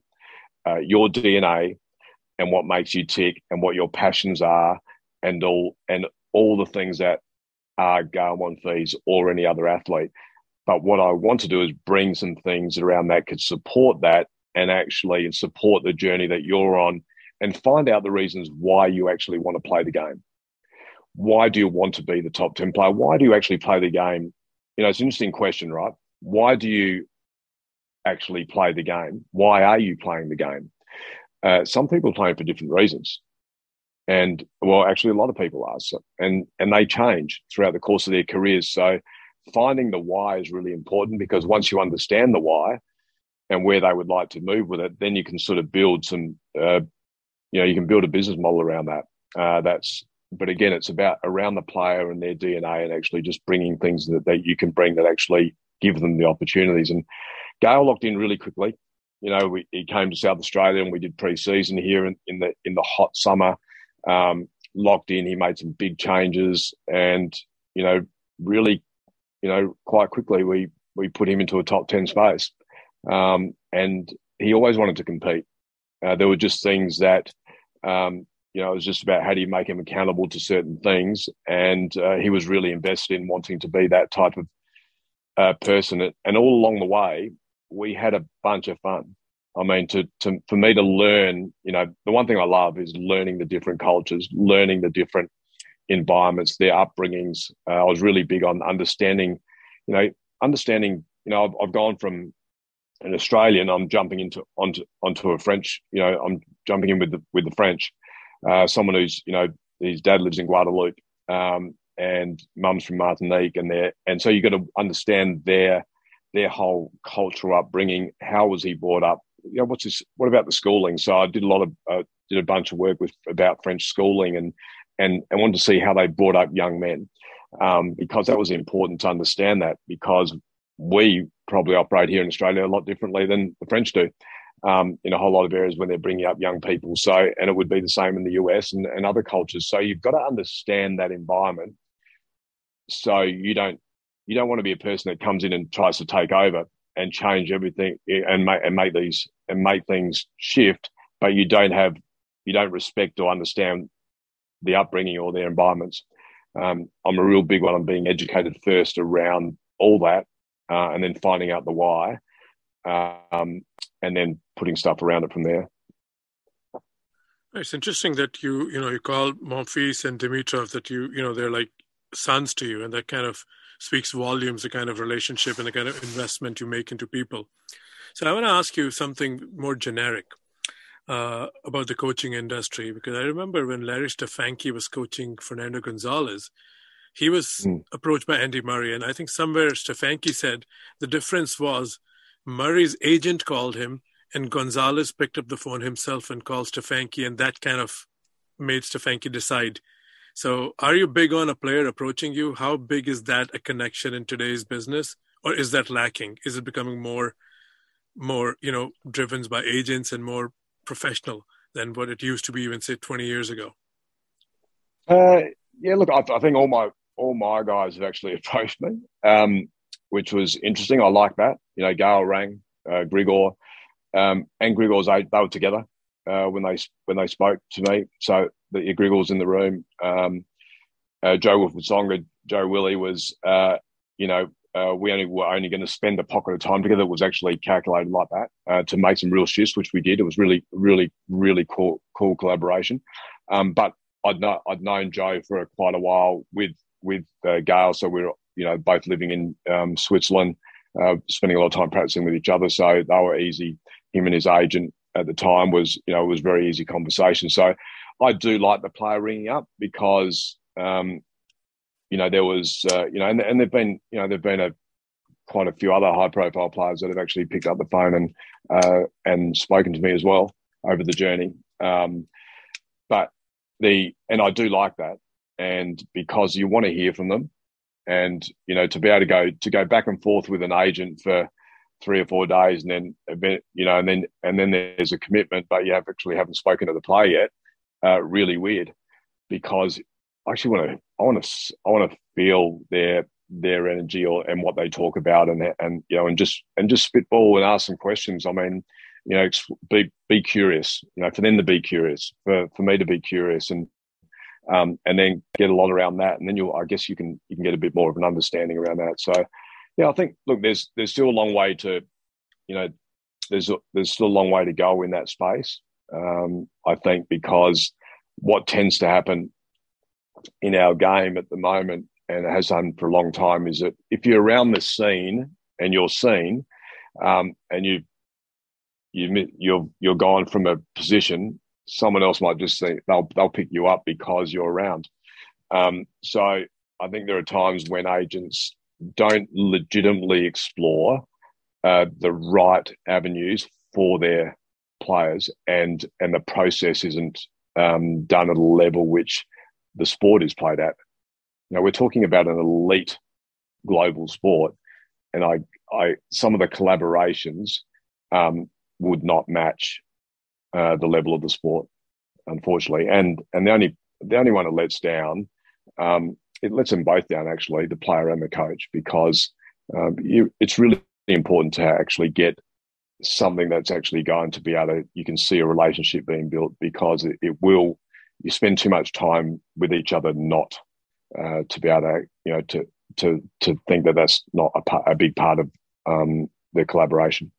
C: Uh, your DNA and what makes you tick and what your passions are and all and all the things that are Gael Monfils or any other athlete. But what I want to do is bring some things around that could support that and actually support the journey that you're on and find out the reasons why you actually want to play the game. Why do you want to be the top 10 player? Why do you actually play the game? You know, it's an interesting question, right? Why do you actually play the game? Why are you playing the game? Uh, some people play for different reasons and well actually a lot of people are so, and and they change throughout the course of their careers so finding the why is really important because once you understand the why and where they would like to move with it then you can sort of build some uh, you know you can build a business model around that uh, that's but again it's about around the player and their dna and actually just bringing things that, that you can bring that actually give them the opportunities and Gael locked in really quickly you know we, he came to south australia and we did pre-season here in, in the in the hot summer um, locked in. He made some big changes, and you know, really, you know, quite quickly we we put him into a top ten space. Um, and he always wanted to compete. Uh, there were just things that um, you know, it was just about how do you make him accountable to certain things, and uh, he was really invested in wanting to be that type of uh, person. And all along the way, we had a bunch of fun. I mean, to, to for me to learn, you know, the one thing I love is learning the different cultures, learning the different environments, their upbringings. Uh, I was really big on understanding, you know, understanding. You know, I've, I've gone from an Australian, I'm jumping into onto onto a French. You know, I'm jumping in with the with the French. Uh, someone who's you know his dad lives in Guadeloupe um, and mum's from Martinique, and there and so you've got to understand their their whole cultural upbringing. How was he brought up? You know, what's his? What about the schooling? So I did a lot of uh, did a bunch of work with about French schooling and and and wanted to see how they brought up young men um, because that was important to understand that because we probably operate here in Australia a lot differently than the French do um, in a whole lot of areas when they're bringing up young people. So, and it would be the same in the US and, and other cultures. So you've got to understand that environment. So you don't you don't want to be a person that comes in and tries to take over and change everything and make and make these and make things shift, but you don't have you don't respect or understand the upbringing or their environments. Um, I'm a real big one on being educated first around all that, uh, and then finding out the why, um, and then putting stuff around it from there.
B: It's interesting that you you know you call Monfils and Dimitrov that you you know they're like sons to you, and that kind of speaks volumes the kind of relationship and the kind of investment you make into people. So I want to ask you something more generic uh, about the coaching industry because I remember when Larry Stefanki was coaching Fernando Gonzalez, he was mm. approached by Andy Murray, and I think somewhere Stefanki said the difference was Murray's agent called him, and Gonzalez picked up the phone himself and called Stefanki, and that kind of made Stefanki decide. So, are you big on a player approaching you? How big is that a connection in today's business, or is that lacking? Is it becoming more, more you know, driven by agents and more professional than what it used to be even say 20 years ago?
C: Uh, yeah, look, I, I, think all my all my guys have actually approached me, um, which was interesting. I like that. You know, Gael rang, uh, Grigor, um, and Grigor's they were together uh, when they when they spoke to me. So the Grigor's in the room. Um, uh, Jo-Wilfried Joe Willie was, uh, you know, uh, we only were only going to spend a pocket of time together. It was actually calculated like that uh, to make some real shifts, which we did. It was really, really, really cool, cool collaboration. Um, but I'd know, I'd known Joe for quite a while with with uh, Gael, so we were you know both living in um, Switzerland, uh, spending a lot of time practicing with each other. So they were easy. Him and his agent at the time was you know it was very easy conversation. So I do like the player ringing up because um, you know, there was, uh, you know, and, and there've been, you know, there've been a quite a few other high profile players that have actually picked up the phone and uh, and spoken to me as well over the journey. Um, but the and I do like that, and because you want to hear from them, and you know, to be able to go to go back and forth with an agent for three or four days, and then you know, and then and then there's a commitment, but you have actually haven't spoken to the player yet. Uh, really weird because I actually want to I want to I want to feel their their energy or and what they talk about and and you know and just and just spitball and ask some questions. I mean, you know, be be curious. You know, for them to be curious, for for me to be curious, and um, and then get a lot around that, and then you I guess you can you can get a bit more of an understanding around that. So, yeah, I think look, there's there's still a long way to, you know, there's a, there's still a long way to go in that space. Um, I think because what tends to happen in our game at the moment, and has done for a long time, is that if you're around the scene and you're seen, um, and you you you're you're gone from a position, someone else might just think they'll they'll pick you up because you're around. Um, so I think there are times when agents don't legitimately explore uh, the right avenues for their players, and and the process isn't um, done at a level which the sport is played at. Now we're talking about an elite global sport, and I, I some of the collaborations um, would not match uh, the level of the sport, unfortunately. And and the only the only one that lets down, um, it lets them both down actually, the player and the coach, because um, you, it's really important to actually get something that's actually going to be able to you can see a relationship being built because it, it will you spend too much time with each other not uh, to be able to you know to to to think that that's not a, a big part of um, the collaboration.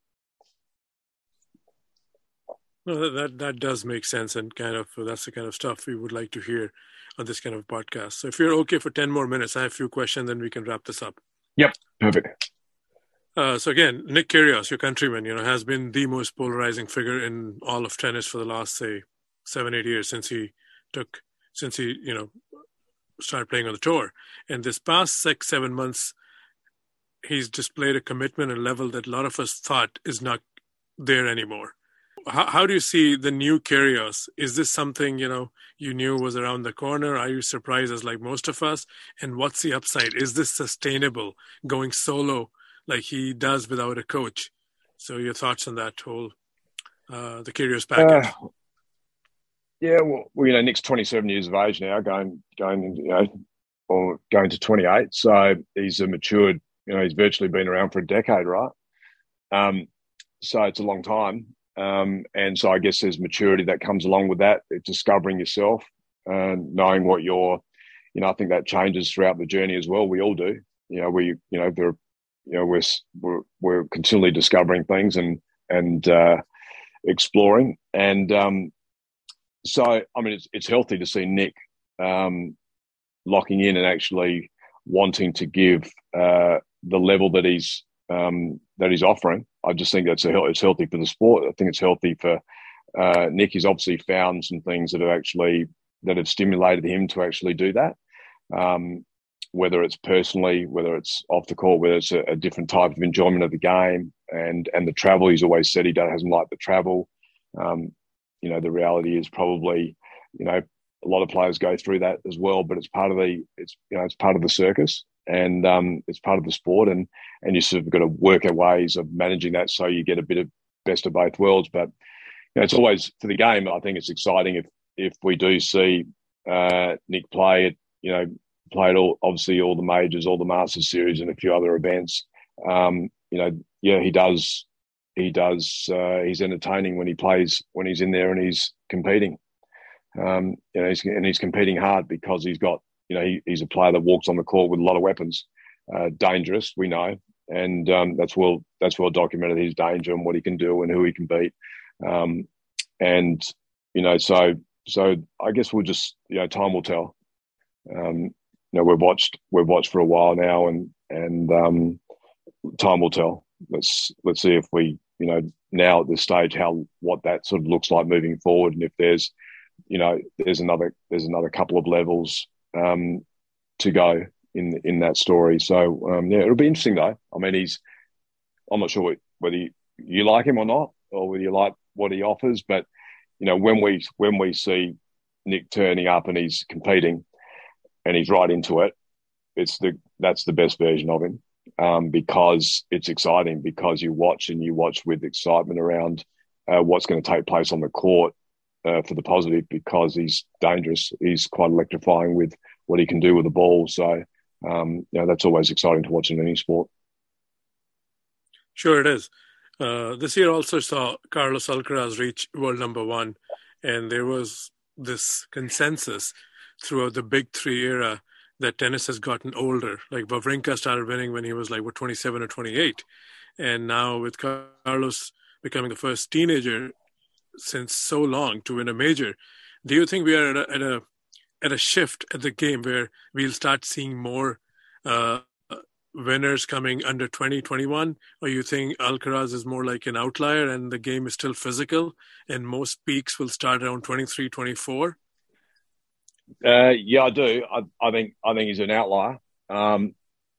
B: Well, that that does make sense, and kind of that's the kind of stuff we would like to hear on this kind of podcast. So, if you're okay for ten more minutes, I have a few questions, then we can wrap this up.
C: Yep, perfect.
B: Uh, so again, Nick Kyrgios, your countryman, you know, has been the most polarizing figure in all of tennis for the last, say, seven, eight years since he took, since he, you know, started playing on the tour. And this past six, seven months, he's displayed a commitment and level that a lot of us thought is not there anymore. How, how do you see the new Kyrgios? Is this something you know you knew was around the corner? Are you surprised as like most of us? And what's the upside? Is this sustainable going solo like he does without a coach? So your thoughts on that whole uh, the Kyrgios package? Uh,
C: yeah, well, well, you know, Nick's 27 years of age now, going going you know, or going to 28. So he's a matured. You know, he's virtually been around for a decade, right? Um, so it's a long time. Um, and so I guess there's maturity that comes along with that, discovering yourself and knowing what you're, you know, I think that changes throughout the journey as well. We all do. You know, we, you know, there, you know, we're, we're, we're continually discovering things and, and, uh, exploring. And, um, so, I mean, it's, it's healthy to see Nick, um, locking in and actually wanting to give, uh, the level that he's, um, that he's offering. I just think that's a, it's healthy for the sport. I think it's healthy for uh, Nick. He's obviously found some things that have actually that have stimulated him to actually do that. Um, whether it's personally, whether it's off the court, whether it's a, a, different type of enjoyment of the game, and and the travel. He's always said he doesn't like the travel. Um, you know, the reality is probably, you know, a lot of players go through that as well. But it's part of the it's you know it's part of the circus and um, it's part of the sport, and and you sort of got to work out ways of managing that so you get a bit of best of both worlds. But you know, it's always for the game. I think it's exciting if if we do see uh, Nick play it, you know, played all obviously all the majors, all the Masters series, and a few other events. Um, you know, yeah, he does. He does. Uh, he's entertaining when he plays when he's in there and he's competing. Um, you know, he's, and he's competing hard because he's got you know, he, he's a player that walks on the court with a lot of weapons. Uh, dangerous, we know, and um, that's well that's well documented his danger and what he can do and who he can beat. Um, and you know, so so I guess we'll just you know time will tell. Um, you know, we've watched we've watched for a while now, and and um, time will tell. Let's let's see if we you know now at this stage how what that sort of looks like moving forward, and if there's you know there's another there's another couple of levels um, to go in in that story. So um, yeah, it'll be interesting though. I mean, he's I'm not sure whether you, you like him or not, or whether you like what he offers, but you know when we when we see Nick turning up and he's competing and he's right into it, it's the that's the best version of him um, because it's exciting because you watch and you watch with excitement around uh, what's going to take place on the court uh, for the positive because he's dangerous. He's quite electrifying with what he can do with the ball. So, um, you know, that's always exciting to watch in any sport.
B: Sure, it is. Uh, this year also saw Carlos Alcaraz reach world number one, and there was this consensus throughout the big three era that tennis has gotten older. Like Wawrinka started winning when he was like what 27 or 28, and now with Carlos becoming the first teenager since so long to win a major. Do you think we are at a, at a at a shift at the game where we'll start seeing more uh, winners coming under 2021 or you think alcaraz is more like an outlier and the game is still physical and most peaks will start around 23 24
C: uh, yeah i do. I, I, think i think he's an outlier. Um,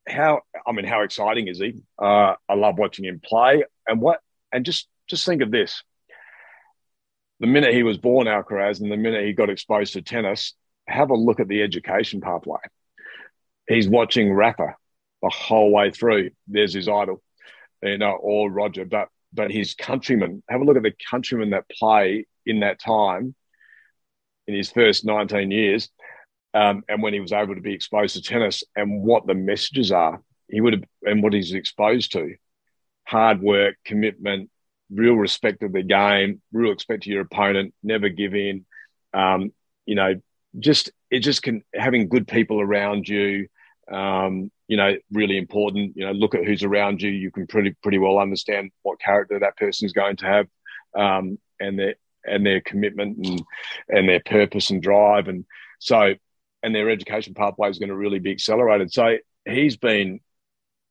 C: how i mean how exciting is he? Uh, i love watching him play. And what and just just think of this the minute he was born Alcaraz and the minute he got exposed to tennis, have a look at the education pathway. He's watching Rafa the whole way through. There's his idol, you know, or Roger, but but his countrymen. Have a look at the countrymen that play in that time, in his first 19 years, um, and when he was able to be exposed to tennis and what the messages are. He would have, and what he's exposed to, hard work, commitment, real respect of the game, real respect to your opponent, never give in. Um, you know, just it just can having good people around you. Um, you know, really important. You know, look at who's around you. You can pretty pretty well understand what character that person is going to have, um, and their and their commitment and and their purpose and drive, and so and their education pathway is going to really be accelerated. So he's been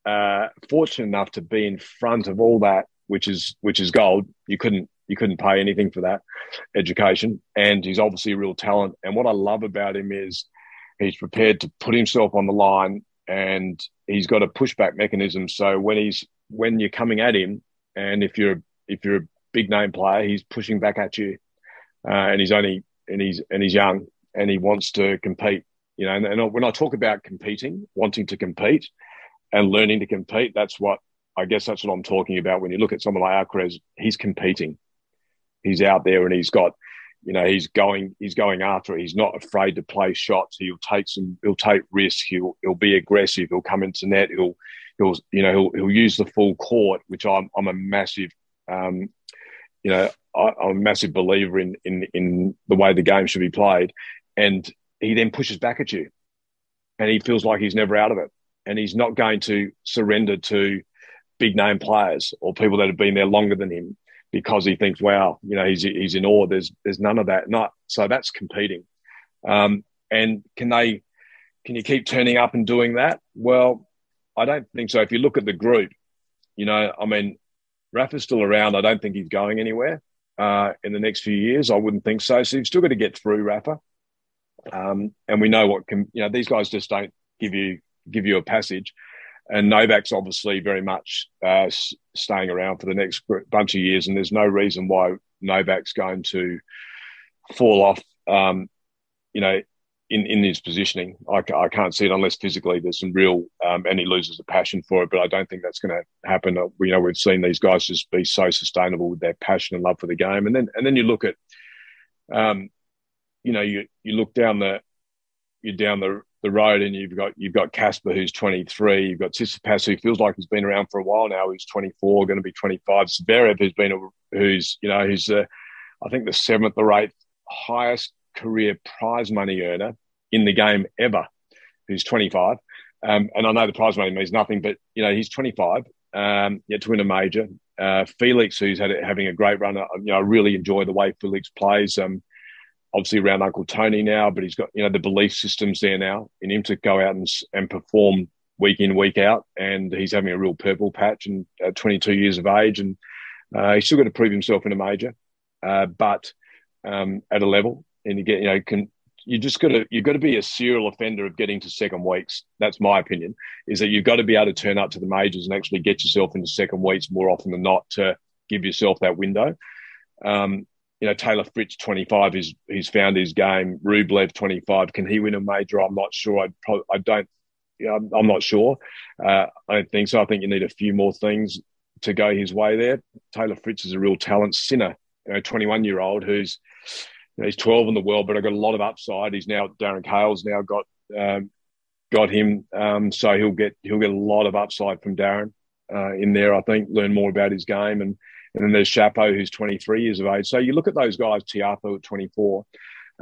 C: uh, fortunate enough to be in front of all that, which is which is gold. You couldn't you couldn't pay anything for that education, and he's obviously a real talent. And what I love about him is he's prepared to put himself on the line, and he's got a pushback mechanism. So when he's when you're coming at him, and if you're if you're a big name player, he's pushing back at you, uh, and he's only and he's and he's young, and he wants to compete. You know, and, and when I talk about competing, wanting to compete, and learning to compete, that's what I guess that's what I'm talking about. When you look at someone like Alcaraz, he's competing. He's out there and he's got, you know, he's going, he's going after it. He's not afraid to play shots. He'll take some, he'll take risks. He'll, he'll be aggressive. He'll come into net. He'll, he'll, you know, he'll, he'll use the full court, which I'm, I'm a massive, um, you know, I, I'm a massive believer in, in, in the way the game should be played and he then pushes back at you and he feels like he's never out of it and he's not going to surrender to big name players or people that have been there longer than him because he thinks wow you know he's he's in awe. There's there's none of that. Not so that's competing. Um, and can they can you keep turning up and doing that? Well i don't think so. If you look at the group you know i mean rafa's still around. I don't think he's going anywhere uh, in the next few years. I wouldn't think so. So you've still got to get through rafa. Um, and we know what can, you know, these guys just don't give you give you a passage. And Novak's obviously very much uh, staying around for the next bunch of years, and there's no reason why Novak's going to fall off. Um, you know, in in his positioning, I, I, can't see it unless physically there's some real, um, and he loses the passion for it. But I don't think that's going to happen. Uh, you know, we've seen these guys just be so sustainable with their passion and love for the game, and then and then you look at, um, you know, you you look down the you're down the the road and you've got you've got Casper who's 23, you've got Tsitsipas who feels like he's been around for a while now, who's 24, going to be 25. Zverev who's been a, who's you know who's uh, I think the seventh or eighth highest career prize money earner in the game ever, who's 25. Um, and I know the prize money means nothing, but you know he's 25, um, yet to win a major. Uh, Felix, who's had having a great run, you know, I really enjoy the way Felix plays. Um, obviously around Uncle Tony now, but he's got you know the belief systems there now in him to go out and and perform week in week out, and he's having a real purple patch and at 22 years of age, and uh, he's still got to prove himself in a major, uh, but um, at a level, and you get you know can. You just got to you've got to be a serial offender of getting to second weeks. That's my opinion. Is that you've got to be able to turn up to the majors and actually get yourself into second weeks more often than not to give yourself that window. Um, you know, Taylor Fritz, 25, he's, he's found his game. Rublev, 25. Can he win a major? I'm not sure. I, probably, I don't, you know, I'm not sure. Uh, I don't think so. I think you need a few more things to go his way there. Taylor Fritz is a real talent. Sinner, you know, 21 year old who's, you know, he's 12 in the world, but I've got a lot of upside. He's now, Darren Cahill's now got, um, got him. Um, so he'll get, he'll get a lot of upside from Darren, uh, in there, I think, learn more about his game and, and then there's Shapo, who's 23 years of age. So you look at those guys, Tiafoe at 24,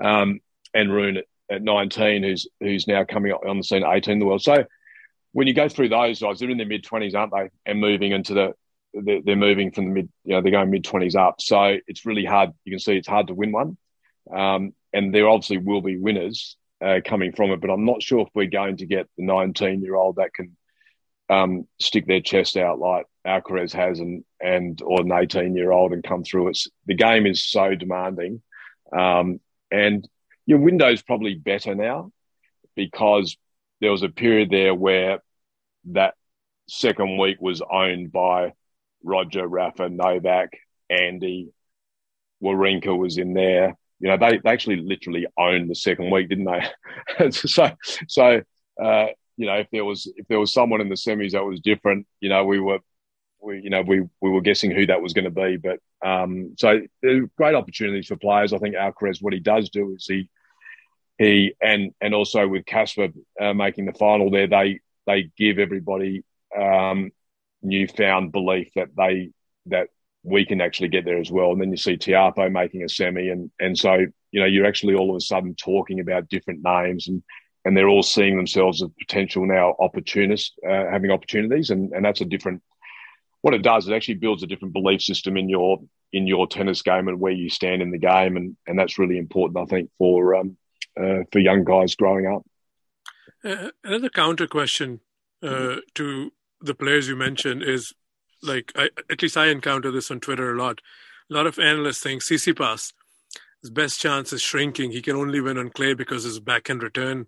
C: um, and Rune at, at, 19, who's who's now coming on the scene at 18 in the world. So when you go through those guys, they're in their mid 20s, aren't they? And moving into the they're, they're moving from the mid, you know, they're going mid 20s up. So it's really hard. You can see it's hard to win one. Um, and there obviously will be winners uh, coming from it, but I'm not sure if we're going to get the 19 year old that can um, stick their chest out like Alcaraz has and and or an 18 year old and come through. It's the game is so demanding, um, and your window's probably better now because there was a period there where that second week was owned by Roger, Rafa, Novak, Andy, Wawrinka was in there. You know, they, they actually literally owned the second week, didn't they? so, so uh, you know, if there was if there was someone in the semis that was different, you know, we were we you know we we were guessing who that was going to be. But um, so great opportunities for players. I think Alcaraz, what he does do is he he and and also with Casper uh, making the final there, they they give everybody um, newfound belief that they that we can actually get there as well. And then you see Tiafoe making a semi, and and so you know you're actually all of a sudden talking about different names, and and they're all seeing themselves as potential now opportunists, uh, having opportunities, and and that's a different. What it does, it actually builds a different belief system in your in your tennis game and where you stand in the game, and and that's really important, I think, for um, uh, for young guys growing up.
B: Uh, another counter question uh, to the players you mentioned is like I, at least I encounter this on Twitter a lot. A lot of analysts think Tsitsipas, his best chance is shrinking. He can only win on clay because his backhand return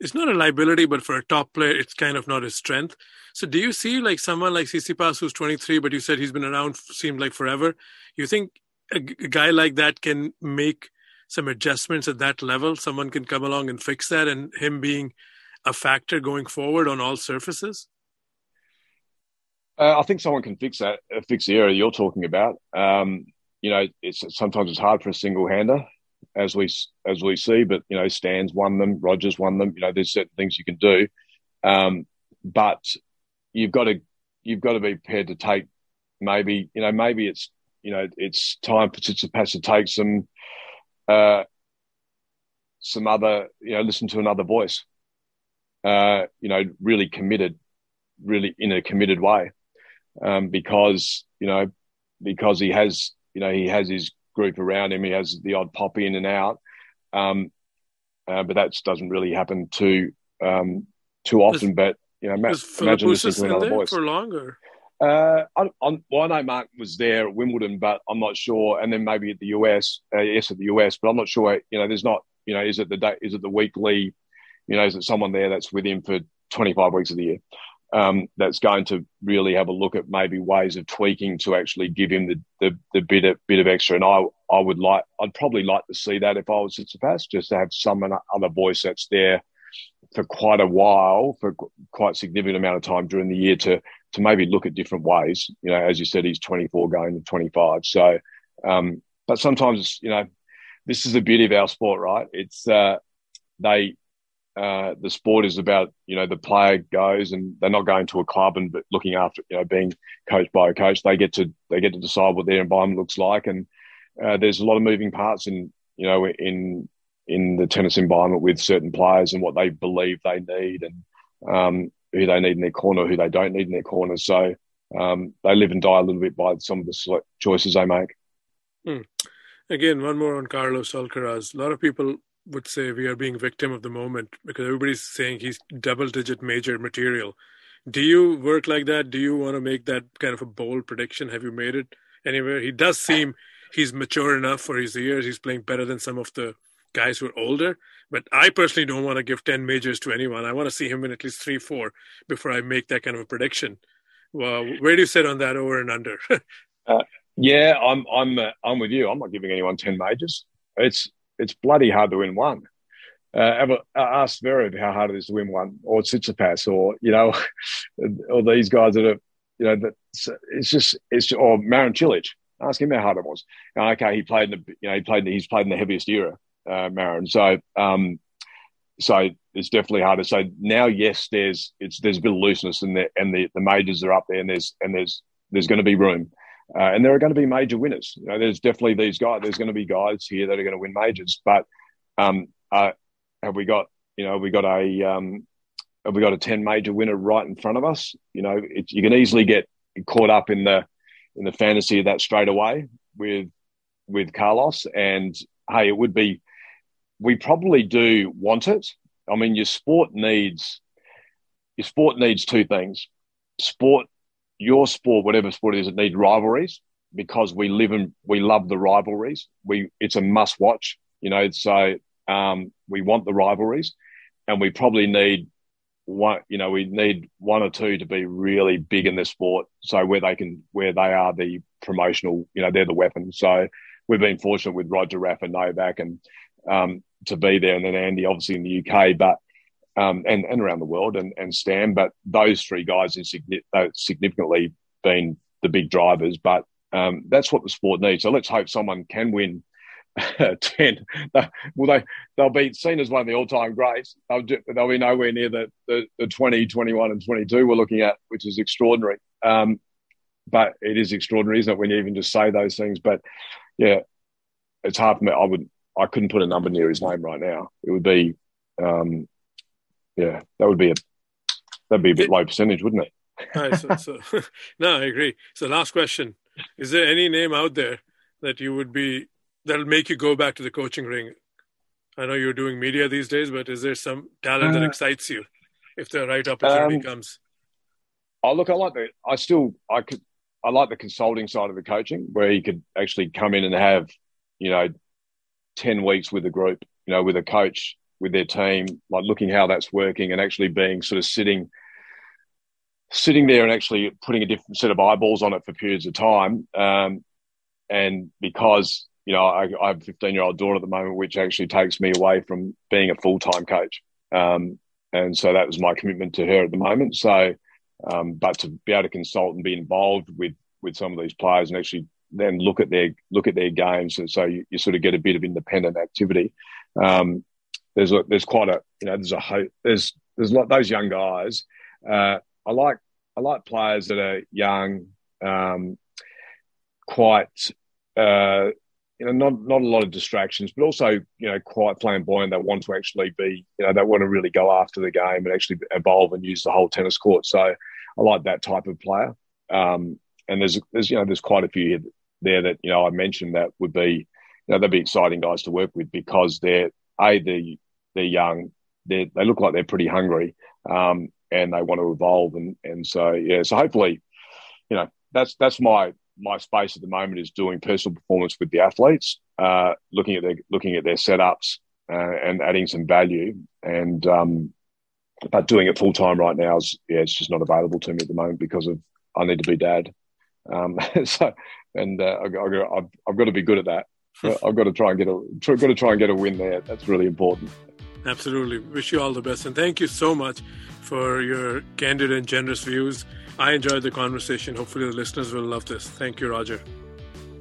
B: is not a liability, but for a top player, it's kind of not his strength. So, do you see like someone like Tsitsipas who's 23, but you said he's been around seemed like forever? You think a, a guy like that can make some adjustments at that level? Someone can come along and fix that, and him being a factor going forward on all surfaces?
C: Uh, I think someone can fix that, uh, fix the area you're talking about. Um, you know, it's sometimes it's hard for a single hander, as we as we see. But you know, Stan's won them, Rogers won them. You know, there's certain things you can do, um, but you've got to you've got to be prepared to take maybe you know maybe it's you know it's time for Tsitsipas to take some uh, some other you know listen to another voice. Uh, you know, really committed, really in a committed way um, because you know because he has you know he has his group around him. He has the odd pop in and out, um, uh, but that doesn't really happen too um, too often. but you know, ma- imagine listening to another voice
B: for longer.
C: Uh, I, I, well, I know Mark was there at Wimbledon, but I'm not sure. And then maybe at the US, uh, yes, at the US, but I'm not sure. You know, there's not. You know, is it the day? Is it the weekly? You know, is it someone there that's with him for 25 weeks of the year? Um, that's going to really have a look at maybe ways of tweaking to actually give him the, the, the bit of bit of extra. And I I would like I'd probably like to see that if I was at Tsitsipas, just to have some other voice that's there for quite a while, for quite significant amount of time during the year to to maybe look at different ways. You know, as you said, he's 24 going to 25. So, um, but sometimes you know, this is the beauty of our sport, right? It's uh, they uh, the sport is about you know the player goes and they're not going to a club and looking after you know being coached by a coach. They get to they get to decide what their environment looks like, and uh, there's a lot of moving parts in you know in in the tennis environment with certain players and what they believe they need and um, who they need in their corner, who they don't need in their corner. So um, they live and die a little bit by some of the choices they make.
B: Hmm. Again, one more on Carlos Alcaraz. A lot of people would say we are being victim of the moment because everybody's saying he's double digit major material. Do you work like that? Do you want to make that kind of a bold prediction? Have you made it anywhere? He does seem he's mature enough for his years. He's playing better than some of the guys who are older. But I personally don't want to give 10 majors to anyone. I want to see him win at least three, four before I make that kind of a prediction. Well, where do you sit on that over and under?
C: uh, yeah, I'm I'm uh, I'm with you. I'm not giving anyone 10 majors. It's it's bloody hard to win one. Uh, ever uh, ask Zverev how hard it is to win one, or Tsitsipas, or you know, or these guys that are, you know, that it's just it's or Marin Cilic. Ask him how hard it was. Now, okay, he played in the, you know, he played in, the, he's played in the heaviest era, uh, Marin. So, um, so it's definitely harder. So now, yes, there's it's there's a bit of looseness and there, and the, the majors are up there, and there's and there's there's going to be room. Uh, and there are going to be major winners. You know, there's definitely these guys. There's going to be guys here that are going to win majors. But um, uh, have we got you know we got a um, have we got a ten major winner right in front of us? You know, it, you can easily get caught up in the in the fantasy of that straight away with with Carlos. And hey, it would be we probably do want it. I mean, your sport needs your sport needs two things. Sport your sport, whatever sport it is, it needs rivalries because we live and we love the rivalries. We it's a must watch, you know. So um, we want the rivalries, and we probably need one. You know, we need one or two to be really big in the sport. So where they can, where they are the promotional, you know, they're the weapon. So we've been fortunate with Roger, Raff and Novak, and um, to be there, and then Andy, obviously in the UK, but um, and, and around the world and, and Stan. But those three guys have significantly been the big drivers. But um, that's what the sport needs. So let's hope someone can win 10. Well, they, they'll be seen as one of the all time greats. They'll, they'll be nowhere near the, the, the 20, 21, and 22 we're looking at, which is extraordinary. Um, but it is extraordinary, isn't it, when you even just say those things? But yeah, it's hard for me. I would, I couldn't put a number near his name right now. It would be, um, yeah, that would be a, that'd be a bit low percentage, wouldn't it?
B: right, so, so, no, I agree. So, last question: Is there any name out there that you would be that'll make you go back to the coaching ring? I know you're doing media these days, but is there some talent uh, that excites you if the right opportunity um, comes?
C: Oh, look, I like the. I still, I could, I like the consulting side of the coaching, where you could actually come in and have, you know, ten weeks with a group, you know, with a coach, with their team, like looking how that's working, and actually being sort of sitting sitting there and actually putting a different set of eyeballs on it for periods of time. Um, and because, you know, I, I have a 15 year old daughter at the moment, which actually takes me away from being a full time coach. Um, and so that was my commitment to her at the moment. So, um, but to be able to consult and be involved with, with some of these players and actually then look at their look at their games, and so you, you sort of get a bit of independent activity. Um, there's a, there's quite a you know there's a there's there's like those young guys. Uh, I like I like players that are young, um, quite uh, you know not not a lot of distractions, but also you know quite flamboyant. That want to actually be you know they want to really go after the game and actually evolve and use the whole tennis court. So I like that type of player. Um, and there's there's you know there's quite a few there that you know I mentioned that would be you know they'd be exciting guys to work with because they're a they they're young, they they look like they're pretty hungry. Um, and they want to evolve. And and so yeah, so hopefully, you know, that's that's my my space at the moment is doing personal performance with the athletes, uh, looking at their looking at their setups uh, and adding some value. And um, but doing it full time right now is yeah, it's just not available to me at the moment because of I need to be dad. Um, so and uh, I, I, I've, I've got to be good at that. I've got to try and get a got to try and get a win there. That's really important.
B: Absolutely. Wish you all the best. And thank you so much for your candid and generous views. I enjoyed the conversation. Hopefully, the listeners will love this. Thank you, Roger.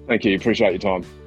C: Thank you. Appreciate your time.